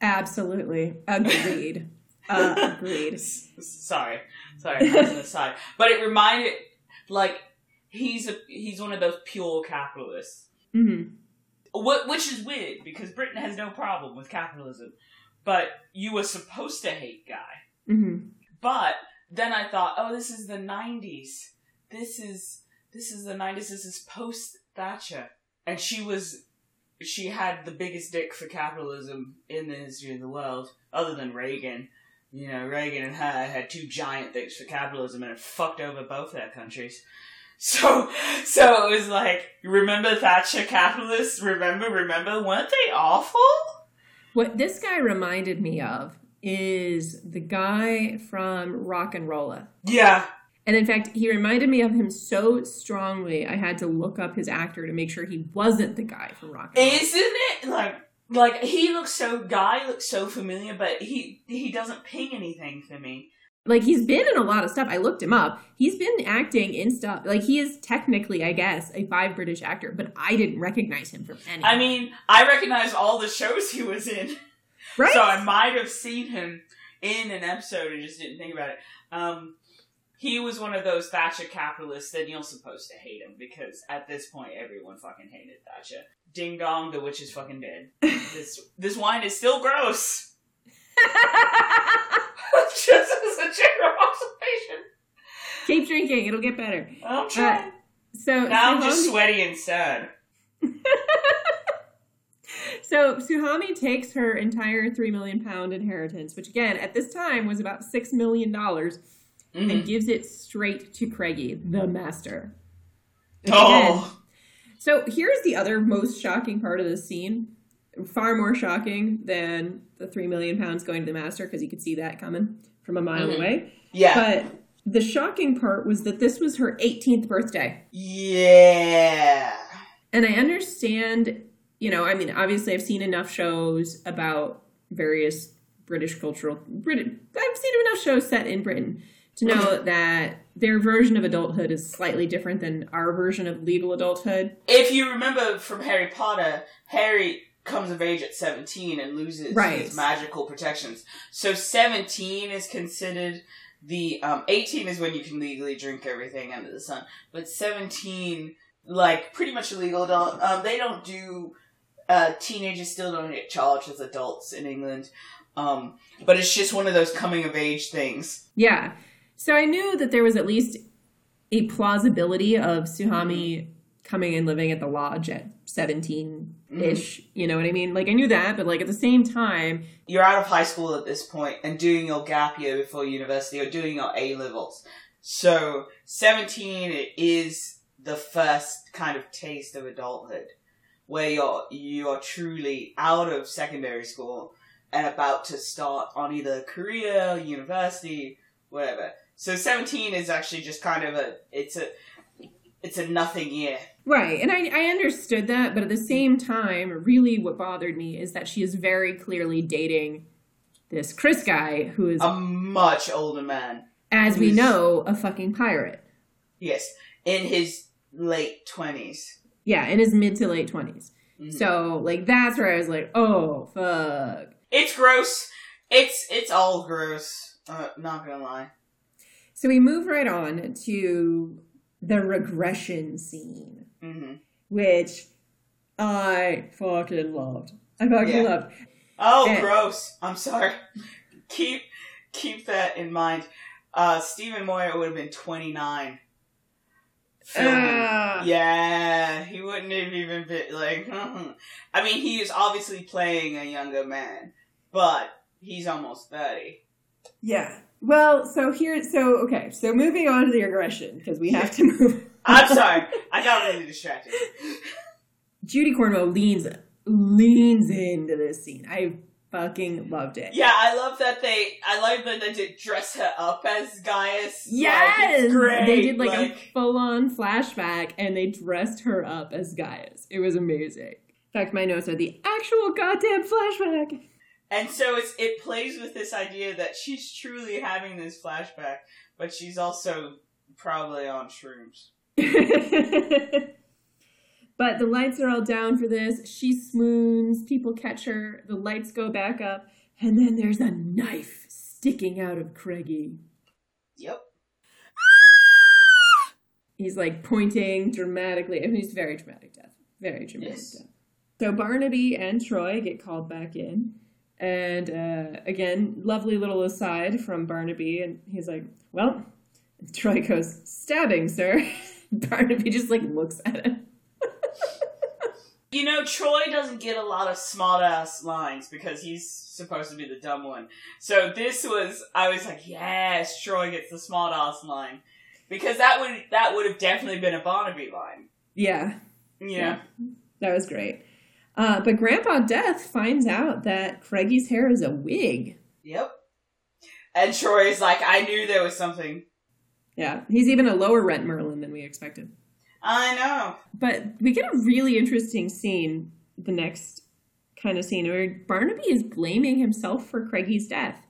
Absolutely. Agreed. uh, agreed. Sorry, sorry, that's an aside. But it reminded, like, he's a he's one of those pure capitalists, hmm Wh- which is weird because Britain has no problem with capitalism, but you were supposed to hate Guy. hmm But then I thought, oh, this is the '90s. This is this is the '90s. This is post Thatcher, and she was she had the biggest dick for capitalism in the history of the world, other than Reagan. You know, Reagan and her had two giant dicks for capitalism, and it fucked over both their countries. So, so it was like, remember Thatcher capitalists? Remember, remember? Weren't they awful? What this guy reminded me of is the guy from RocknRolla. Yeah, And in fact, he reminded me of him so strongly, I had to look up his actor to make sure he wasn't the guy from Rock and Rolla. Isn't it like like he looks so guy looks so familiar, but he he doesn't ping anything for me. Like, he's been in a lot of stuff. I looked him up. He's been acting in stuff. Like, he is technically, I guess, a five British actor, but I didn't recognize him from any. I mean, I recognize all the shows he was in, right? so I might have seen him in an episode and just didn't think about it. Um, he was one of those Thatcher capitalists that you're supposed to hate him because at this point everyone fucking hated Thatcher. Ding dong, the witch is fucking dead. this this wine is still gross. just as a general observation. Keep drinking. It'll get better. I'm trying. So now I'm just Suhami- sweaty and sad. So Suhami takes her entire three million pound inheritance, which again at this time was about six million dollars, Mhm. and gives it straight to Craigie, the master. Which again- Oh, so here's the other most shocking part of this scene. Far more shocking than the three million pounds going to the master, because you could see that coming from a mile Mhm. away. yeah, But the shocking part was that this was her 18th birthday. yeah. And I understand, you know, I mean, obviously I've seen enough shows about various British cultural Brit I've seen enough shows set in Britain to know that their version of adulthood is slightly different than our version of legal adulthood. If you remember from Harry Potter, Harry comes of age at 17 and loses Right. his magical protections. So 17 is considered the um 18 is when you can legally drink everything under the sun. But 17 like pretty much a legal adult. Um they don't do uh teenagers still don't get charged as adults in England. Um but it's just one of those coming of age things. Yeah. So I knew that there was at least a plausibility of Suhami coming and living at the lodge at 17 ish. Mm-hmm. You know what I mean? Like I knew that, but like at the same time, You're out of high school at this point and doing your gap year before university or doing your A levels. So 17 is the first kind of taste of adulthood where you're you're truly out of secondary school and about to start on either career, university, whatever. So 17 is actually just kind of a it's a it's a nothing year. Right. And I, I understood that, but at the same time, really what bothered me is that she is very clearly dating this Chris guy who is, A much older man. as we know, a fucking pirate. Yes, in his late 20s. Yeah, in his mid to late 20s. Mhm. So, like, that's where I was like, oh, fuck. It's gross. It's it's all gross. Uh, not gonna lie. So we move right on to the regression scene, hmm which I fucking loved. I fucking Yeah. loved. Oh, Eh. gross. I'm sorry. keep keep that in mind. Uh, Stephen Moyer would have been 29. filming. Ah. yeah, he wouldn't have even been like. I mean, he is obviously playing a younger man, but he's almost 30. Yeah. Well, so here, so okay, so moving on to the aggression because we have to move. I'm sorry. I got really distracted. Judy Cornwell leans leans into this scene. I fucking loved it. Yeah, I love that they. I love that they did dress her up as Gaius. Like, Yes, it's great. they did like, a full-on flashback, and they dressed her up as Gaius. It was amazing. In fact, my notes are the actual goddamn flashback. and so it's it plays with this idea that she's truly having this flashback, but she's also probably on shrooms. but the lights are all down for this. She swoons. People catch her. The lights go back up, and then there's a knife sticking out of Craigie. Yep. He's like pointing dramatically. I mean, he's very dramatic death. Very dramatic Yes. death. So Barnaby and Troy get called back in. And uh, again, lovely little aside from Barnaby. And he's like, Well, Troy goes, Stabbing, sir. Barnaby just like looks at him. You know, Troy doesn't get a lot of smart ass lines because he's supposed to be the dumb one. So this was, I was like, yes, Troy gets the smart ass line because that would that would have definitely been a Barnaby line. Yeah, Yeah. that was great. Uh, but Grandpa Death finds out that Craigie's hair is a wig. Yep. And Troy's like, I knew there was something. Yeah, he's even a lower rent Merlin than we expected. I know. But we get a really interesting scene, the next kind of scene, where Barnaby is blaming himself for Craigie's death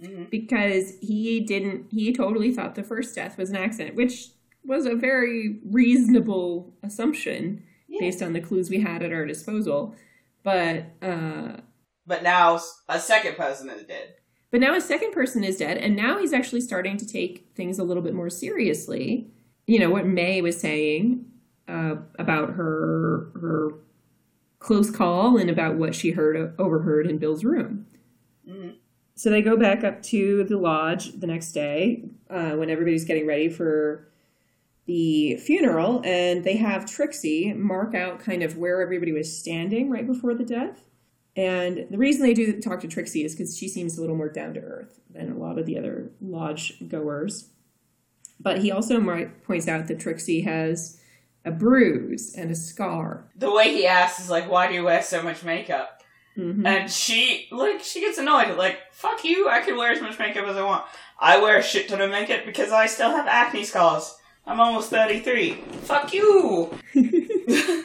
hmm because he didn't, he totally thought the first death was an accident, which was a very reasonable assumption based on the clues we had at our disposal. But, uh, But now a second person is dead. But now a second person is dead, and now he's actually starting to take things a little bit more seriously. You know what May was saying uh, about her her close call and about what she heard overheard in Bill's room. hmm So they go back up to the lodge the next day uh, when everybody's getting ready for the funeral, and they have Trixie mark out kind of where everybody was standing right before the death. And the reason they do talk to Trixie is because she seems a little more down to earth than a lot of the other lodge goers. But he also points out that Trixie has a bruise and a scar. The way he asks is like, why do you wear so much makeup? Mhm. And she, like, she gets annoyed. Like, fuck you, I can wear as much makeup as I want. I wear a shit ton of makeup because I still have acne scars. I'm almost 33. Fuck you!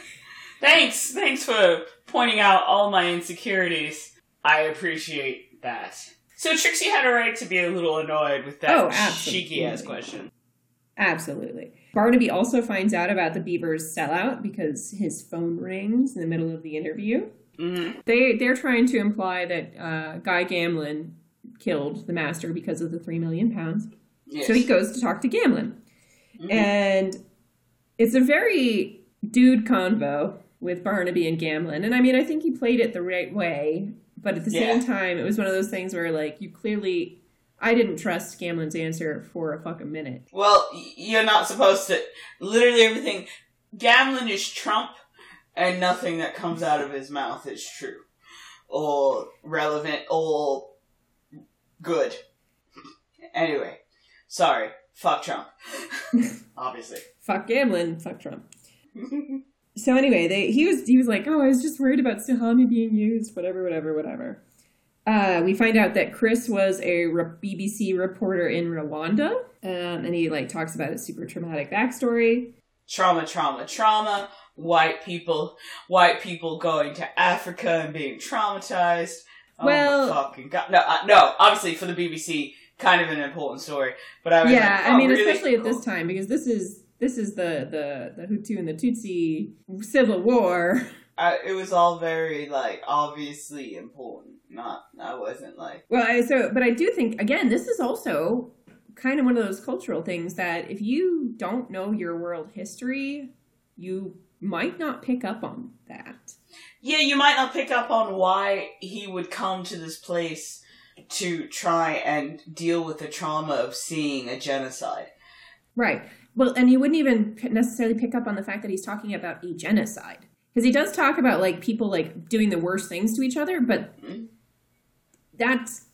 thanks, thanks for pointing out all my insecurities. I appreciate that. So Trixie had a right to be a little annoyed with that Oh, cheeky ass question. Absolutely. Barnaby also finds out about the Beaver's sellout because his phone rings in the middle of the interview. Mm-hmm. They they're trying to imply that uh, Guy Gamlin killed the master because of the three million pounds. Yes. So he goes to talk to Gamlin, Mhm. and it's a very dude convo with Barnaby and Gamlin. And I mean, I think he played it the right way, but at the Yeah. same time, it was one of those things where like you clearly. I didn't trust Gamlin's answer for a fucking minute. Well, you're not supposed to. Literally everything. Gamlin is Trump, and nothing that comes out of his mouth is true, or relevant, or good. Anyway, sorry. Fuck Trump. Obviously. Fuck Gamlin, fuck Trump. So anyway, they he was he was like, oh, I was just worried about Suhami being used, whatever, whatever, whatever. Uh, we find out that Chris was a re- BBC reporter in Rwanda, um, and he like talks about his super traumatic backstory. trauma, trauma, trauma. White people, white people going to Africa and being traumatized. Oh Well- fucking god! No, uh, no. Obviously, for the BBC, kind of an important story. But I was yeah, like, I oh, mean, really? especially at this time because this is this is the the the Hutu and the Tutsi civil war. I, it was all very like obviously important. Not, I wasn't like, Well, I, so but I do think again, this is also kind of one of those cultural things that if you don't know your world history, you might not pick up on that. yeah, you might not pick up on why he would come to this place to try and deal with the trauma of seeing a genocide. Right. Well, and you wouldn't even necessarily pick up on the fact that he's talking about a genocide. Because he does talk about like people like doing the worst things to each other, but that's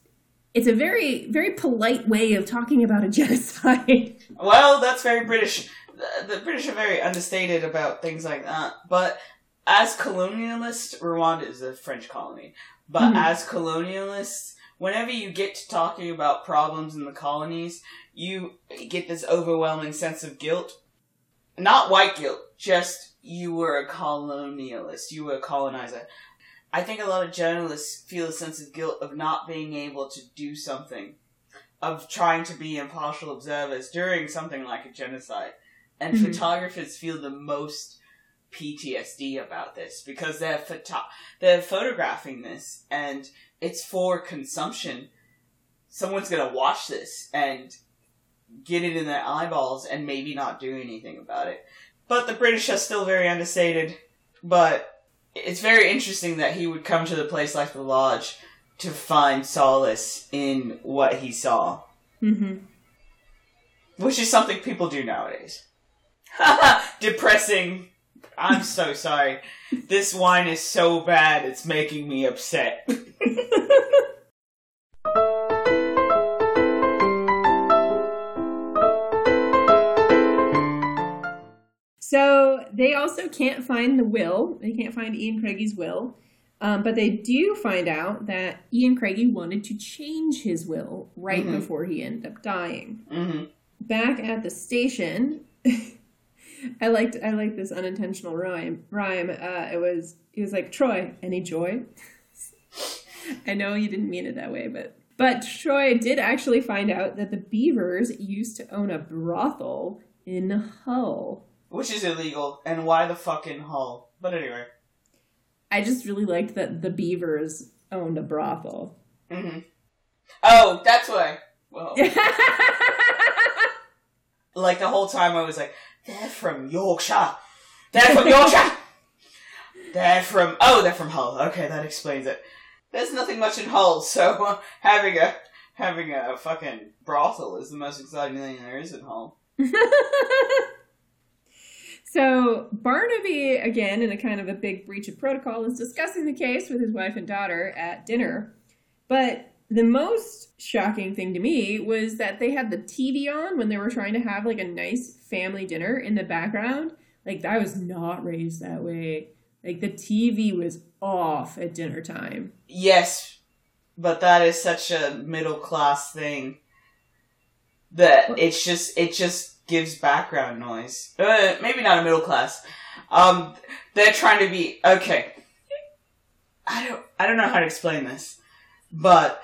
it's a very very polite way of talking about a genocide. Well, that's very British. The, the British are very understated about things like that. But as colonialists, Rwanda is a French colony. But Mhm. as colonialists, whenever you get to talking about problems in the colonies, you get this overwhelming sense of guilt. Not white guilt, just you were a colonialist, you were a colonizer. I think a lot of journalists feel a sense of guilt of not being able to do something of trying to be impartial observers during something like a genocide. And Mhm. photographers feel the most PTSD about this because they're photo- they're photographing this and it's for consumption. Someone's gonna watch this and get it in their eyeballs and maybe not do anything about it. But the British are still very understated. But it's very interesting that he would come to the place like the lodge to find solace in what he saw, mm-hmm. which is something people do nowadays. Depressing. I'm so sorry. This wine is so bad, it's making me upset. So they also can't find the will. They can't find Ian Craigie's will. Um, but they do find out that Ian Craigie wanted to change his will right Mhm. before he ended up dying. hmm Back at the station, I liked I liked this unintentional rhyme. Rhyme. Uh, it was it was like Troy, any joy? I know you didn't mean it that way, but but Troy did actually find out that the Beavers used to own a brothel in Hull. Which is illegal, and why the fucking Hull? But anyway. I just really liked that the Beavers owned a brothel. hmm Oh, that's why. Well, like the whole time I was like, they're from Yorkshire. They're from Yorkshire. they're from oh, they're from Hull. Okay, that explains it. There's nothing much in Hull, so uh, having a having a fucking brothel is the most exciting thing there is in Hull. So Barnaby, again, in a kind of a big breach of protocol, is discussing the case with his wife and daughter at dinner. But the most shocking thing to me was that they had the TV on when they were trying to have like a nice family dinner in the background. Like I was not raised that way. Like the TV was off at dinner time. Yes, but that is such a middle class thing that it's just it just gives background noise. Uh, maybe not a middle class. Um, they're trying to be okay. I don't I don't know how to explain this, but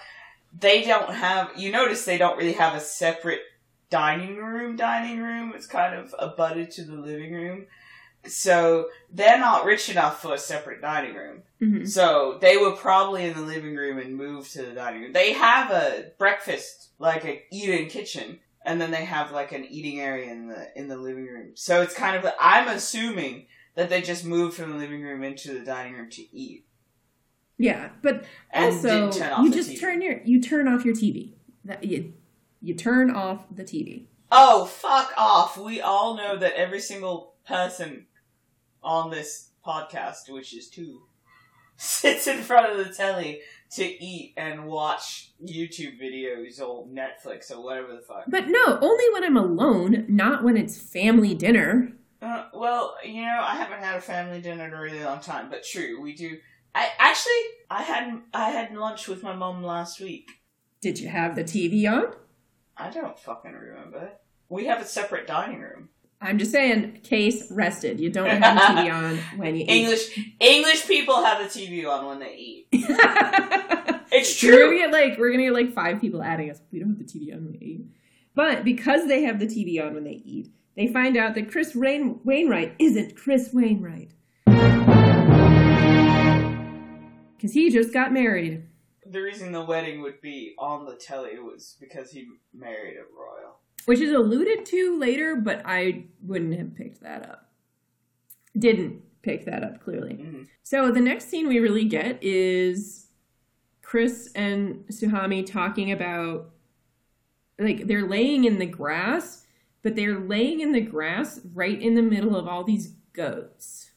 they don't have. You notice they don't really have a separate dining room. Dining room. It's kind of abutted to the living room. So they're not rich enough for a separate dining room. hmm So they were probably in the living room and moved to the dining room. They have a breakfast, like a eat-in kitchen, and then they have like an eating area in the in the living room. So it's kind of like I'm assuming that they just moved from the living room into the dining room to eat. Yeah, but And also didn't turn off you just TV. turn your you turn off your TV. That you you turn off the TV. Oh, fuck off. We all know that every single person on this podcast, which is two, sits in front of the telly to eat and watch YouTube videos or Netflix or whatever the fuck. But no, only when I'm alone, not when it's family dinner. Uh, well, you know, I haven't had a family dinner in a really long time, but true, we do. I actually, I had I had lunch with my mom last week. Did you have the TV on? I don't fucking remember. We have a separate dining room. I'm just saying, case rested. You don't have the TV on when you eat. English English people have the TV on when they eat. It's true. We're gonna get like we're gonna get like five people adding us. We don't have the TV on when we eat. But because they have the TV on when they eat, they find out that Chris Rain- Wainwright isn't Chris Wainwright. Because he just got married. The reason the wedding would be on the telly was because he married a royal. Which is alluded to later, but I wouldn't have picked that up. Didn't pick that up clearly. Mhm. So the next scene we really get is Chris and Suhami talking about like they're laying in the grass, but they're laying in the grass right in the middle of all these goats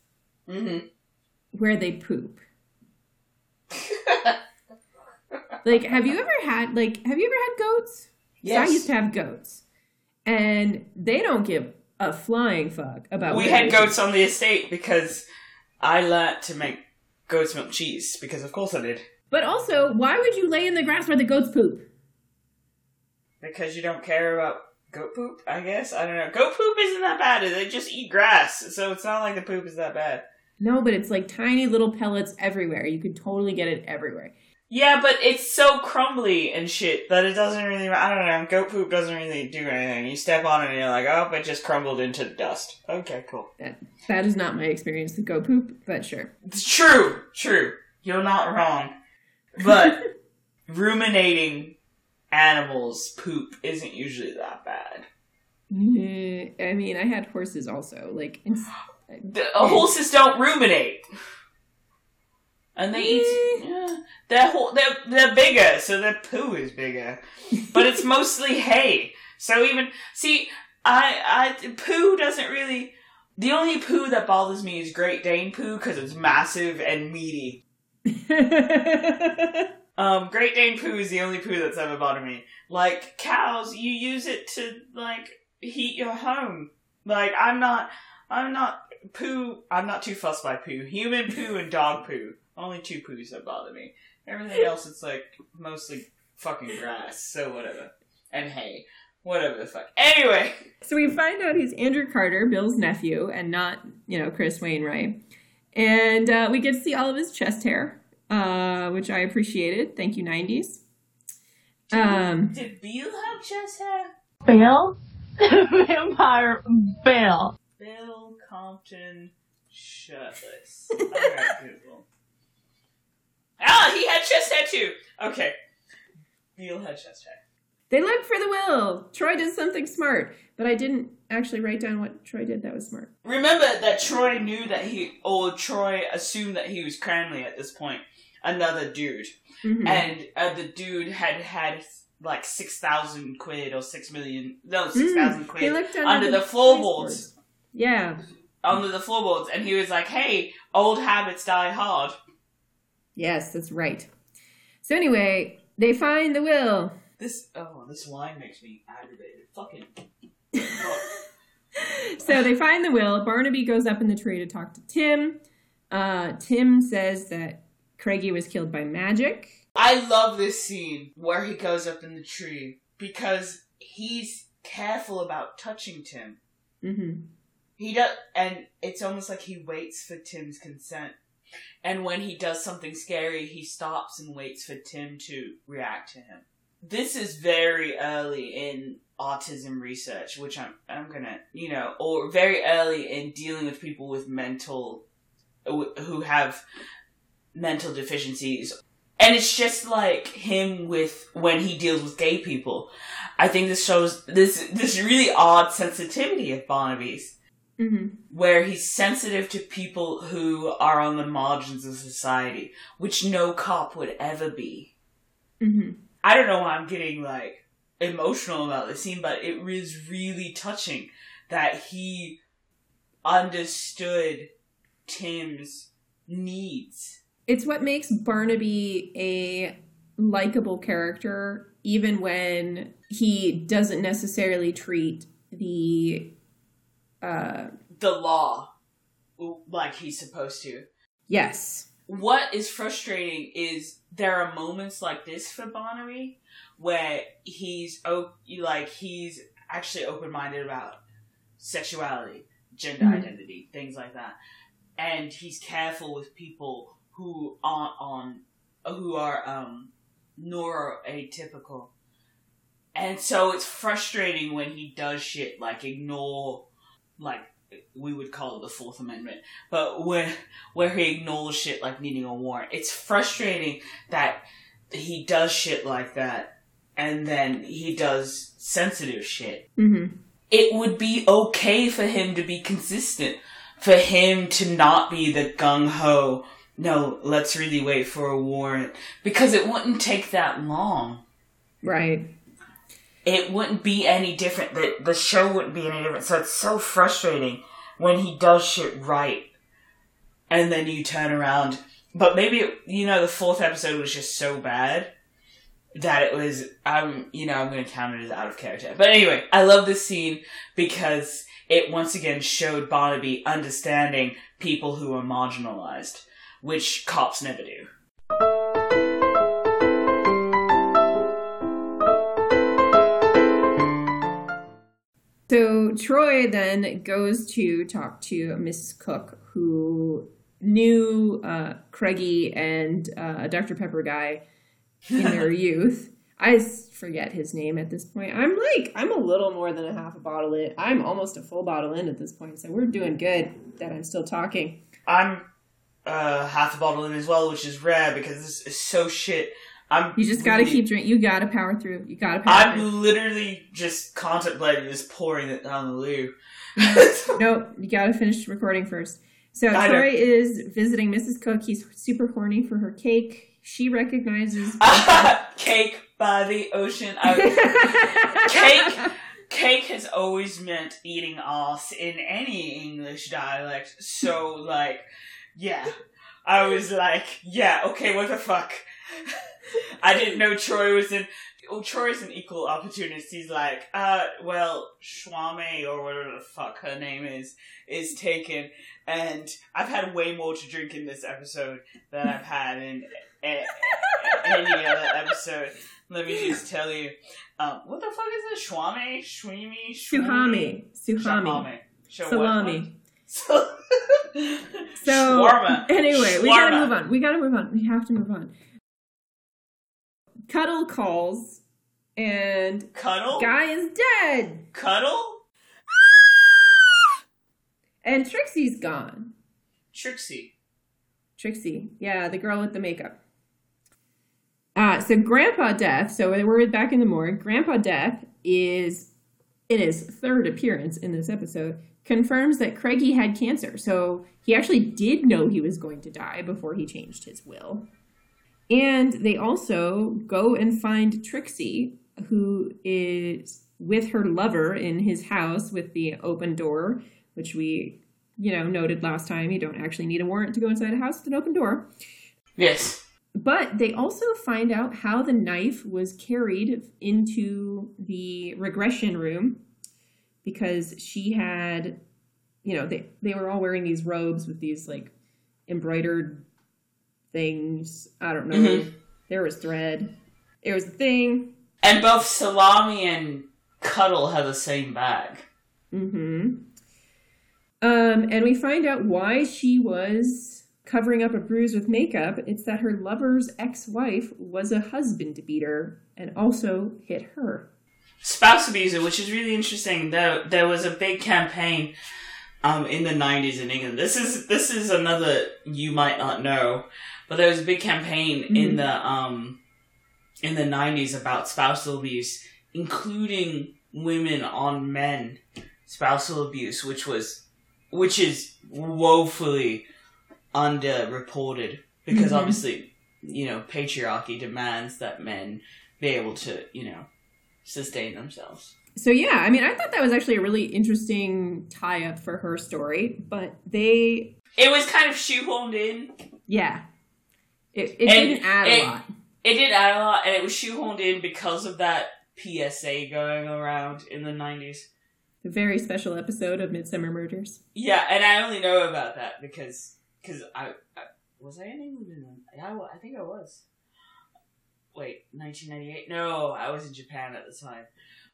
Mm-hmm. where they poop. Like, have you ever had like have you ever had goats? 'Cause I used to have goats, and they don't give a flying fuck about. we had goats on the estate because I learned to make goat's milk cheese because of course I did. But also, why would you lay in the grass where the goats poop? Because you don't care about goat poop, I guess. I don't know. Goat poop isn't that bad. They just eat grass, so it's not like the poop is that bad. No, but it's like tiny little pellets everywhere. You could totally get it everywhere. Yeah, but it's so crumbly and shit that it doesn't really. I don't know. Goat poop doesn't really do anything. You step on it and you're like, oh, it just crumbled into dust. Okay, cool. That that is not my experience with goat poop, but sure. It's true, true. You're not wrong. But ruminating animals' poop isn't usually that bad. Eh, I mean, I had horses also. Like, it's, The horses don't ruminate, and they eat. Yeah, they're they're they're bigger, so their poo is bigger. But it's mostly hay. So even see, I I poo doesn't really. The only poo that bothers me is Great Dane poo because it's massive and meaty. Um, Great Dane poo is the only poo that's ever bothered me. Like cows, you use it to like heat your home. Like I'm not, I'm not poo. I'm not too fussed by poo. Human poo and dog poo. Only two poos that bother me. Everything else, it's like mostly fucking grass. So whatever. And hay. Whatever the fuck. Anyway, so we find out he's Andrew Carter, Bill's nephew, and not, you know, Chris Wainwright. And uh, we get to see all of his chest hair, uh, which I appreciated. Thank you, 90s. Um, did Beale have chest hair? Bill? Vampire Bill. Bill Compton shirtless. Alright, Google. Ah, he had chest hair too. Okay. Beale had chest hair. they look for the will. Troy did something smart, but I didn't actually write down what Troy did that was smart. Remember that Troy knew that he, or Troy assumed that he was Cranley at this point. Another dude. Mhm. And uh, the dude had had like 6,000 quid or 6 million, no, Mm, 6,000 They quid looked under the floorboards. Yeah. Under the floorboards. And he was like, hey, old habits die hard. Yes, that's right. So anyway, they find the will. This, oh, this line makes me aggravated. Fucking. so they find the will. Barnaby goes up in the tree to talk to Tim. Uh, Tim says that Craigie was killed by magic. I love this scene where he goes up in the tree because he's careful about touching Tim. hmm He does, and it's almost like he waits for Tim's consent. And when he does something scary, he stops and waits for Tim to react to him. This is very early in autism research, which I'm I'm gonna you know, or very early in dealing with people with mental who have mental deficiencies. And it's just like him with when he deals with gay people. I think this shows this this really odd sensitivity of Barnaby's, Mm-hmm. where he's sensitive to people who are on the margins of society, which no cop would ever be. Mm-hmm. I don't know why I'm getting like emotional about this scene, but it was really touching that he understood Tim's needs. It's what makes Barnaby a likable character, even when he doesn't necessarily treat the uh The law, like he's supposed to. yes. What is frustrating is there are moments like this for Barnaby where he's oh, like he's actually open minded about sexuality, gender Mhm. identity, things like that, and he's careful with people who aren't on, who are um neuroatypical, and so it's frustrating when he does shit like ignore, like we would call it the Fourth Amendment, but where where he ignores shit like needing a warrant. It's frustrating that he does shit like that, and then he does sensitive shit Mm-hmm. it would be okay for him to be consistent, for him to not be the gung ho, no, let's really wait for a warrant, because it wouldn't take that long. Right. It wouldn't be any different. The, the show wouldn't be any different. So it's so frustrating when he does shit right, and then you turn around. But maybe, it, you know, the fourth episode was just so bad that it was I'm you know I'm going to count it as out of character. But anyway, I love this scene because it once again showed Barnaby understanding people who are marginalized, which cops never do. So Troy then goes to talk to Mrs. Cook, who knew uh, Craigie and uh, Dr. Pepper guy in their youth. I forget his name at this point. I'm like, I'm a little more than a half a bottle in. I'm almost a full bottle in at this point, so we're doing good that I'm still talking. I'm uh, half a bottle in as well, which is rare because this is so shit. I'm You just gotta keep drinking. You gotta power through. You gotta power through. I'm literally just contemplating just pouring it down the loo. Nope, you gotta finish recording first. So I know. Troy is visiting Mrs. Cook. He's super horny for her cake. She recognizes cake by the ocean. I, cake. Cake has always meant eating ass in any English dialect. So, like, yeah. I was like, yeah, okay, what the fuck? I didn't know Troy was in. Oh, Troy's an equal opportunist. He's like, uh, well, Schwame, or whatever the fuck her name is, is taken. And I've had way more to drink in this episode than I've had in any other episode. Let me just tell you. Um, what the fuck is it? Schwame? Shwimi? Suhami. Suhami. Salami. So, So anyway, we gotta move on. We gotta move on. We have to move on. Cuttle calls, and Cuttle? guy is dead, Cuttle? and Trixie's gone. Trixie. Trixie, yeah, the girl with the makeup. Uh, so Grandpa Death. So we're back in the morgue. Grandpa Death is in his third appearance in this episode. Confirms that Craigie had cancer. So he actually did know he was going to die before he changed his will. And they also go and find Trixie, who is with her lover in his house with the open door, which we, you know, noted last time. You don't actually need a warrant to go inside a house with an open door. Yes. But they also find out how the knife was carried into the regression room because she had, you know, they, they were all wearing these robes with these like embroidered things. I don't know. Mhm. There was thread. There was a thing. And both Salami and Cuttle have the same bag. Mm-hmm. Um, and we find out why she was covering up a bruise with makeup, it's that her lover's ex wife was a husband beater and also hit her. Spouse abuser, which is really interesting. There, there was a big campaign um, in the 90s in England. This is this is another you might not know, but there was a big campaign in Mhm. the um, in the 90s about spousal abuse, including women on men spousal abuse, which was which is woefully underreported because Mhm. obviously you know patriarchy demands that men be able to you know sustain themselves. So yeah, I mean, I thought that was actually a really interesting tie up for her story, but they, It was kind of shoehorned in. yeah, it, it And didn't add it- a lot. It did add a lot, and it was shoehorned in because of that PSA going around in the nineties. The very special episode of Midsomer Murders. Yeah, and I only know about that because because I, I was I in England. in Yeah, I, I think I was. Wait, nineteen ninety eight? No, I was in Japan at the time.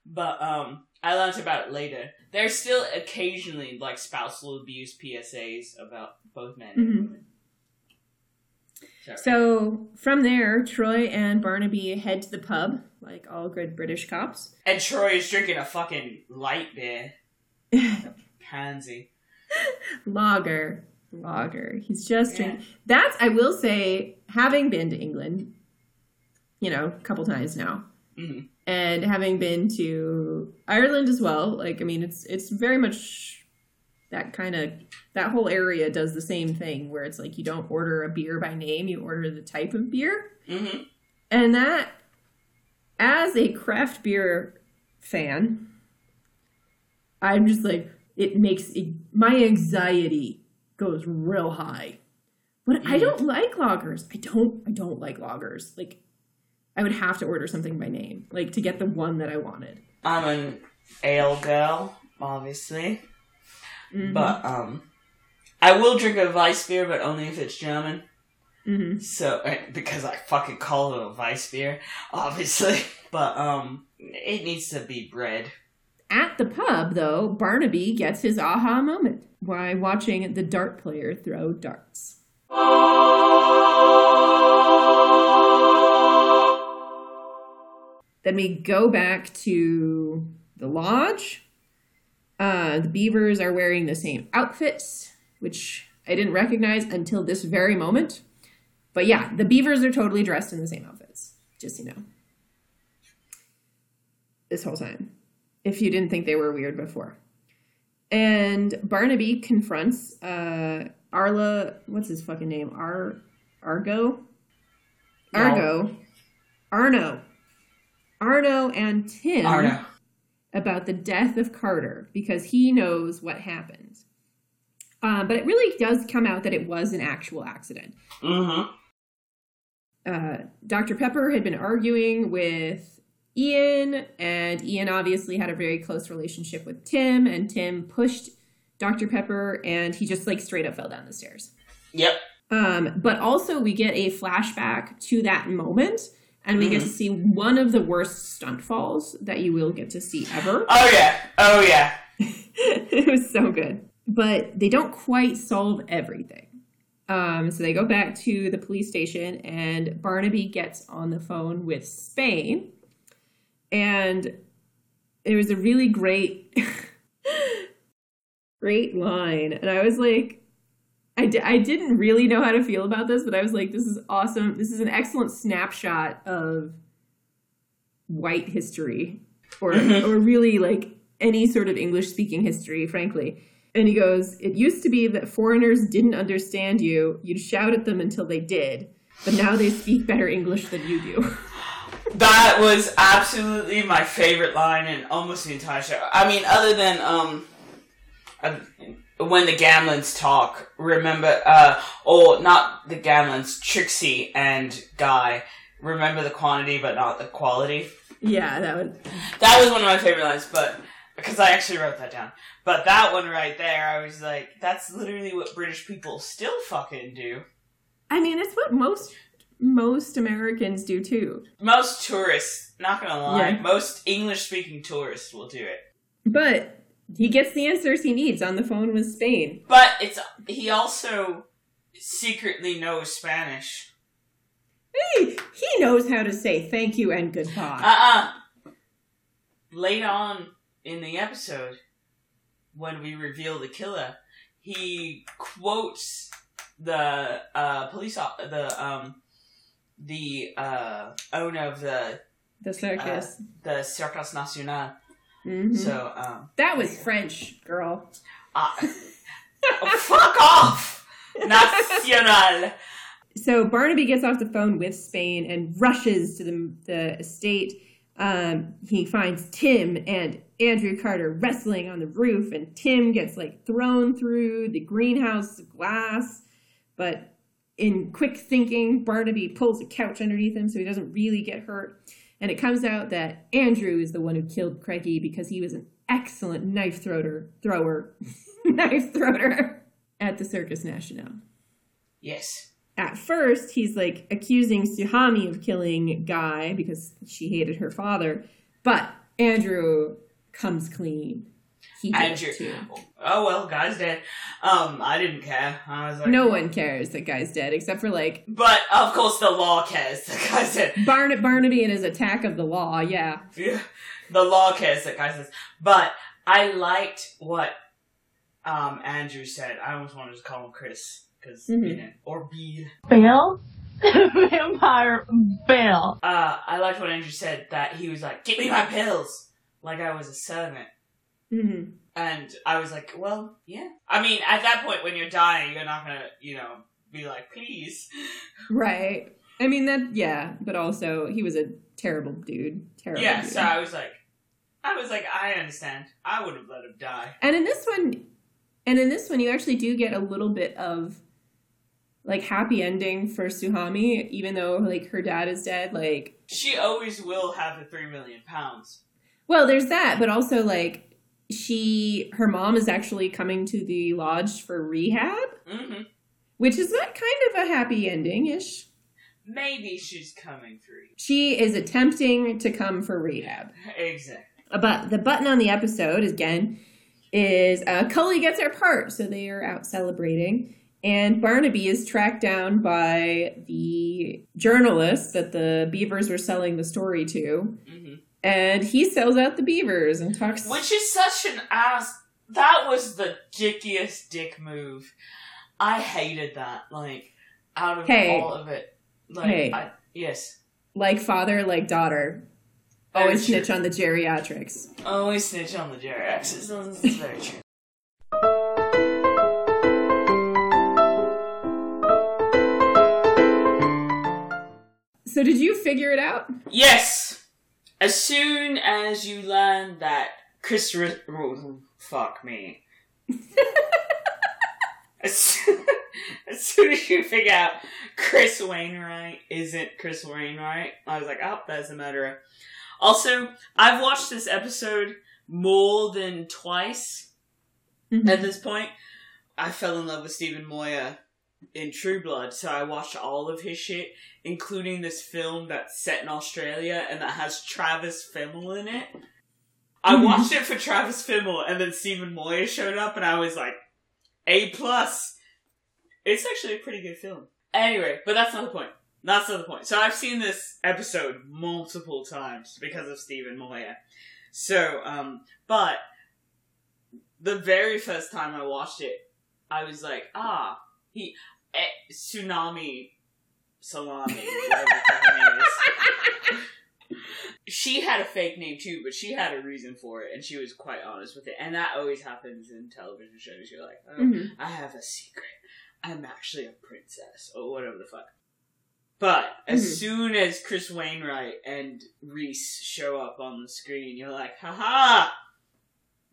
But um, I learned about it later. There's still occasionally like spousal abuse PSAs about both men and Mhm. women. So from there, Troy and Barnaby head to the pub, like all good British cops. And Troy is drinking a fucking light beer. Pansy. lager, lager. He's just Yeah. drinking. That's I will say, having been to England, you know, a couple times now, Mhm. and having been to Ireland as well. Like, I mean, it's it's very much that kind of that whole area does the same thing where it's like you don't order a beer by name, you order the type of beer, Mm-hmm. and that as a craft beer fan, I'm just like it makes it, my anxiety goes real high. But I Mm. don't like lagers I don't I don't like lagers Like I would have to order something by name, like to get the one that I wanted. I'm an ale girl, obviously. Mhm. But um I will drink a Weiss beer, but only if it's German. Mhm. So because I fucking call it a Weiss beer, obviously. But um it needs to be bread. At the pub, though, Barnaby gets his aha moment while watching the dart player throw darts. Then we go back to the lodge. Uh, the beavers are wearing the same outfits, which I didn't recognize until this very moment. But yeah, the beavers are totally dressed in the same outfits, just so you know. This whole time, if you didn't think they were weird before. And Barnaby confronts uh, Arla, what's his fucking name? Ar Argo? No. Argo. Arno. Arno and Tim Arno. About the death of Carter because he knows what happened. Uh, but it really does come out that it was an actual accident. Mm-hmm. Uh, Dr. Pepper had been arguing with Ian, and Ian obviously had a very close relationship with Tim, and Tim pushed Dr. Pepper, and he just like straight up fell down the stairs. Yep. Um, but also, we get a flashback to that moment, and we get to see one of the worst stunt falls that you will get to see ever. Oh yeah. Oh yeah. it was so good. But they don't quite solve everything. Um, so they go back to the police station, and Barnaby gets on the phone with Spain. And it was a really great, great line. And I was like, I, I didn't really know how to feel about this, but I was like, this is awesome. This is an excellent snapshot of white history or, Mhm. or really like any sort of English speaking history, frankly. And he goes, It used to be that foreigners didn't understand you. You'd shout at them until they did. But now they speak better English than you do. That was absolutely my favorite line in almost the entire show. I mean, other than um, uh, when the Gamlins talk. Remember, uh, or not the Gamlins, Trixie and Guy. Remember the quantity, but not the quality. yeah, that was. That was one of my favorite lines, but because I actually wrote that down. But that one right there, I was like, that's literally what British people still fucking do. I mean, it's what most most Americans do too. Most tourists, not gonna lie, Yeah. most English speaking tourists will do it. But he gets the answers he needs on the phone with Spain. But it's he also secretly knows Spanish. Hey, he knows how to say thank you and goodbye. Uh uh Late on in the episode, when we reveal the killer, he quotes the uh, police op- the um the uh, owner of the the circus. the Circus National. Mhm. So um, that was French, girl. uh, oh, fuck off, Nacional. So Barnaby gets off the phone with Spain and rushes to the, the estate. Um, he finds Tim and Andrew Carter wrestling on the roof, and Tim gets like thrown through the greenhouse glass. But in quick thinking, Barnaby pulls a couch underneath him so he doesn't really get hurt. And it comes out that Andrew is the one who killed Craigie because he was an excellent knife thrower, thrower, knife thrower at the Circus National Yes. at first he's like accusing Suhami of killing Guy because she hated her father, but Andrew comes clean. He did Andrew. too. Oh well, guy's dead. Um, I didn't care. I was like, No one cares that Guy's dead except for like But of course, the law cares. The guy said, Barn- Barnaby and his attack of the law. Yeah, Yeah, the law cares that guy says. But I liked what um Andrew said. I almost wanted to call him Chris because you Mhm. know, or Bill. Bill? Vampire Bill. Uh, I liked what Andrew said that he was like, "Give me my pills," like I was a servant. Hmm And I was like, well, yeah. I mean, at that point, when you're dying, you're not gonna, you know, be like, please. right. I mean that. Yeah, but also he was a terrible dude. Terrible. Yeah, dude. so I was like, I was like, I understand. I would have let him die. And in this one, and in this one, you actually do get a little bit of like happy ending for Suhami, even though like her dad is dead. Like, She always will have the three million pounds. well, there's that, but also like she, her mom is actually coming to the lodge for rehab, hmm which is that kind of a happy ending ish. Maybe she's coming through. She is attempting to come for rehab. Exactly. But the button on the episode again is uh, Cully gets her part, so they are out celebrating. And Barnaby is tracked down by the journalist that the Beavers were selling the story to, hmm and he sells out the Beavers and talks. Which is such an ass. That was the dickiest dick move. I hated that. Like, out of Hey. all of it. Like, Hey. I, yes. like father, like daughter. Very Always snitch on the geriatrics. Always snitch on the geriatrics. That's very true. So did you figure it out? Yes! As soon as you learn that Chris. Ri- oh, fuck me. as, soon, as soon as you figure out Chris Wainwright isn't Chris Wainwright, I was like, oh, that's a murderer. Also, I've watched this episode more than twice Mhm. at this point. I fell in love with Stephen Moyer in True Blood, so I watched all of his shit, including this film that's set in Australia and that has Travis Fimmel in it. I Mhm. watched it for Travis Fimmel, and then Stephen Moyer showed up, and I was like, A plus. It's actually a pretty good film. Anyway, but that's not the point. That's not the point. So I've seen this episode multiple times because of Stephen Moyer. So, um, but the very first time I watched it, I was like, ah, he eh, tsunami salami, whatever the fuck her name is. She had a fake name too, but she had a reason for it, and she was quite honest with it. And that always happens in television shows. You're like, oh, Mhm. I have a secret. I'm actually a princess, or whatever the fuck. But as Mhm. soon as Chris Wainwright and Reese show up on the screen, you're like, haha!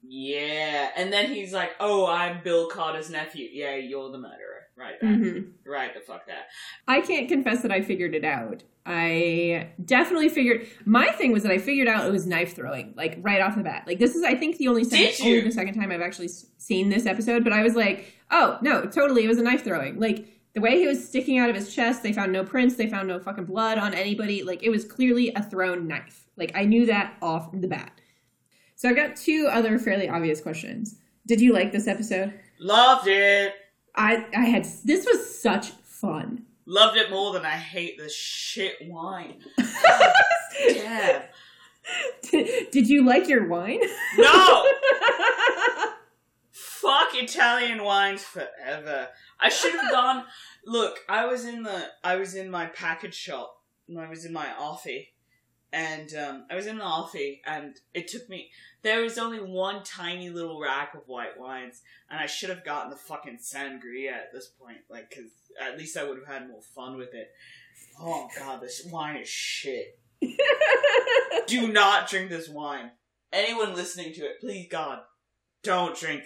Yeah. And then he's like, oh, I'm Bill Carter's nephew. Yeah, you're the murderer. Right back. Mhm. Right the fuck that. I can't confess that I figured it out. I definitely figured. My thing was that I figured out it was knife throwing, like right off the bat. Like this is, I think, the only second, only the second time I've actually seen this episode. But I was like, oh no, totally, it was a knife throwing. Like the way he was sticking out of his chest, they found no prints, they found no fucking blood on anybody. Like it was clearly a thrown knife. Like I knew that off the bat. So I've got two other fairly obvious questions. Did you like this episode? Loved it. I I had this was such fun. Loved it more than I hate this shit wine. Damn. Did you like your wine? No! Fuck Italian wines forever. I should have gone. Look, I was in the. I was in my package shop. and I was in my offie, and um, I was in an offie, and it took me. There was only one tiny little rack of white wines, and I should have gotten the fucking sangria at this point, like, because at least I would have had more fun with it. Oh god, this wine is shit. Do not drink this wine. Anyone listening to it, please God, don't drink.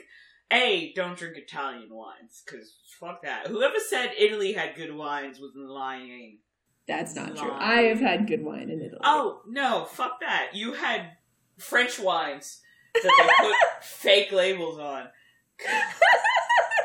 A, don't drink Italian wines, because fuck that. Whoever said Italy had good wines was lying. That's not true. I have had good wine in Italy. Oh, no, fuck that. You had French wines that they put fake labels on.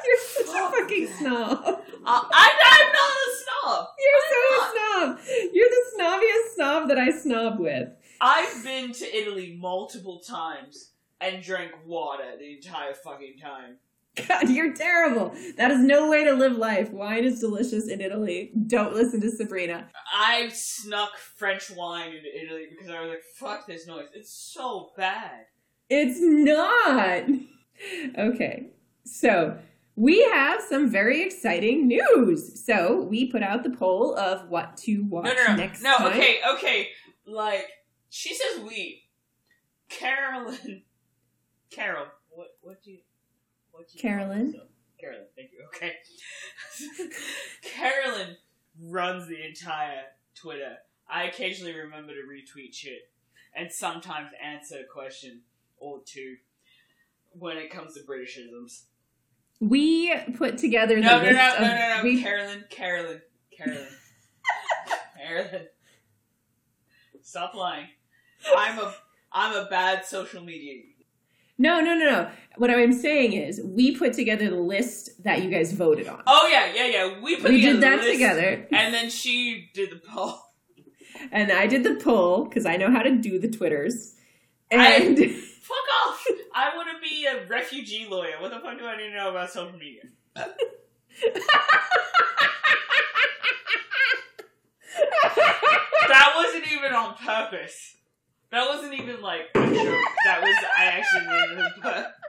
You're such a fucking that. snob. Uh, I, I'm not a snob. You're so I'm a snob. You're the snobbiest snob that I snob with. I've been to Italy multiple times and drank water the entire fucking time. God, you're terrible. That is no way to live life. Wine is delicious in Italy. Don't listen to Sabrina. I snuck French wine into Italy because I was like, fuck this noise. It's so bad. It's not. Okay, so we have some very exciting news. So we put out the poll of what to watch No, no, no. next no, time. okay, okay. Like, she says we. Carolyn. Carol. What, what do you. What do you call Carolyn? Carolyn, thank you. Okay. Carolyn runs the entire Twitter. I occasionally remember to retweet shit and sometimes answer a question or two when it comes to Britishisms. We put together the No, no, no, list no, of no, no, no. we- Carolyn, Carolyn, Carolyn, Carolyn. Stop lying. I'm a I'm a bad social media. No, no, no, no. What I'm saying is, we put together the list that you guys voted on. Oh yeah, yeah, yeah. We put we did that together, and then she did the poll. and I did the poll because I know how to do the twitters. I- And Fuck off! I want to be a refugee lawyer. What the fuck do I need to know about social media? That wasn't even on purpose. That wasn't even like a joke. That was I actually made it purpose.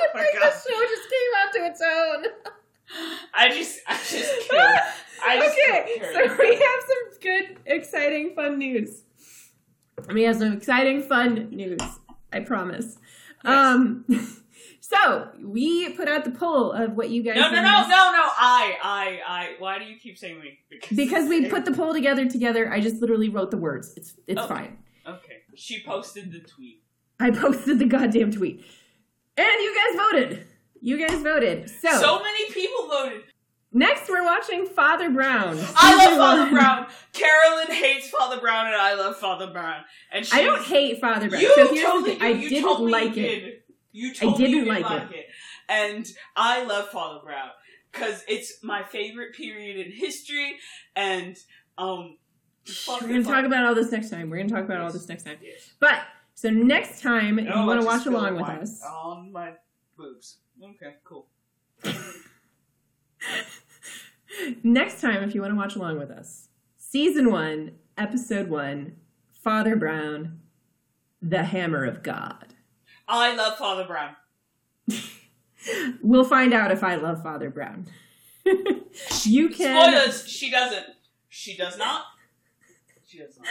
Oh my the show just came out to its own. I just, I just killed. I just okay, so we have some good, exciting, fun news. We have some exciting, fun news. I promise. Um, so we put out the poll of what you guys. No, no, no, no, no. I, I, I. Why do you keep saying we? Because we put the poll together together. I just literally wrote the words. It's it's Oh. fine. Okay. She posted the tweet. I posted the goddamn tweet, and you guys voted. You guys voted. So, So many people voted. next, we're watching Father Brown. I love Father. Brown. Carolyn hates Father Brown, and I love Father Brown. And she I don't hate Father Brown. You so the thing. I. You didn't told me like it. Did. You told me didn't you didn't like like it. And I love Father Brown because it's my favorite period in history. And um, We're gonna talk about all this next time. We're gonna talk about all this next time. But so next time, Oh, you want to watch along with us, on my boobs. Okay, cool. next time, if you want to watch along with us, season one, episode one, Father Brown, the Hammer of God. I love Father Brown. We'll find out if I love Father Brown. you can Spoilers. She doesn't. She does not. She does not.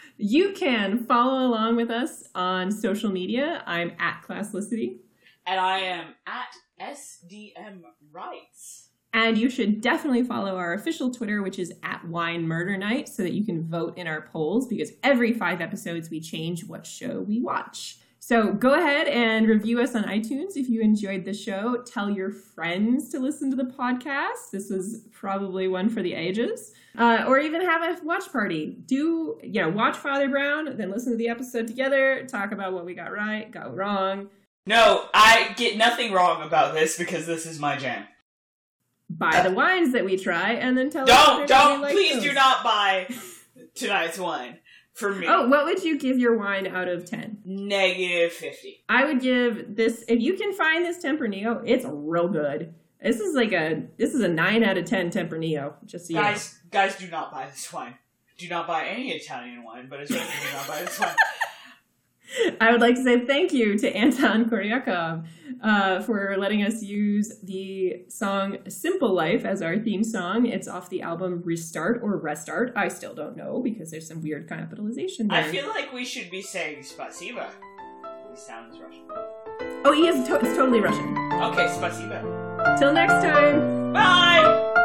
you can follow along with us on social media. I'm at Classlicity. And I am at SDM Rights. And you should definitely follow our official Twitter, which is at Wine Murder Night, so that you can vote in our polls because every five episodes we change what show we watch. So go ahead and review us on iTunes if you enjoyed the show. Tell your friends to listen to the podcast. This was probably one for the ages. Uh, or even have a watch party. Do, you know, watch Father Brown, then listen to the episode together, talk about what we got right, got wrong, No, I get nothing wrong about this because this is my jam. buy the wines that we try, and then tell us Don't, don't, like please those. do not buy tonight's wine. For me. Oh, what would you give your wine out of 10? Negative 50. I would give this if you can find this Tempranillo, it's real good. This is like a this is a 9 out of 10 Tempranillo, just so you know. Guys, guys, do not buy this wine. Do not buy any Italian wine, but especially do not buy this wine. I would like to say thank you to Anton Koryakov uh, for letting us use the song Simple Life as our theme song. It's off the album Restart or Restart. I still don't know because there's some weird capitalization there. I feel like we should be saying spasiba. He sounds Russian. oh, he is to- it's totally Russian. Okay, spasiba. Till next time. Bye!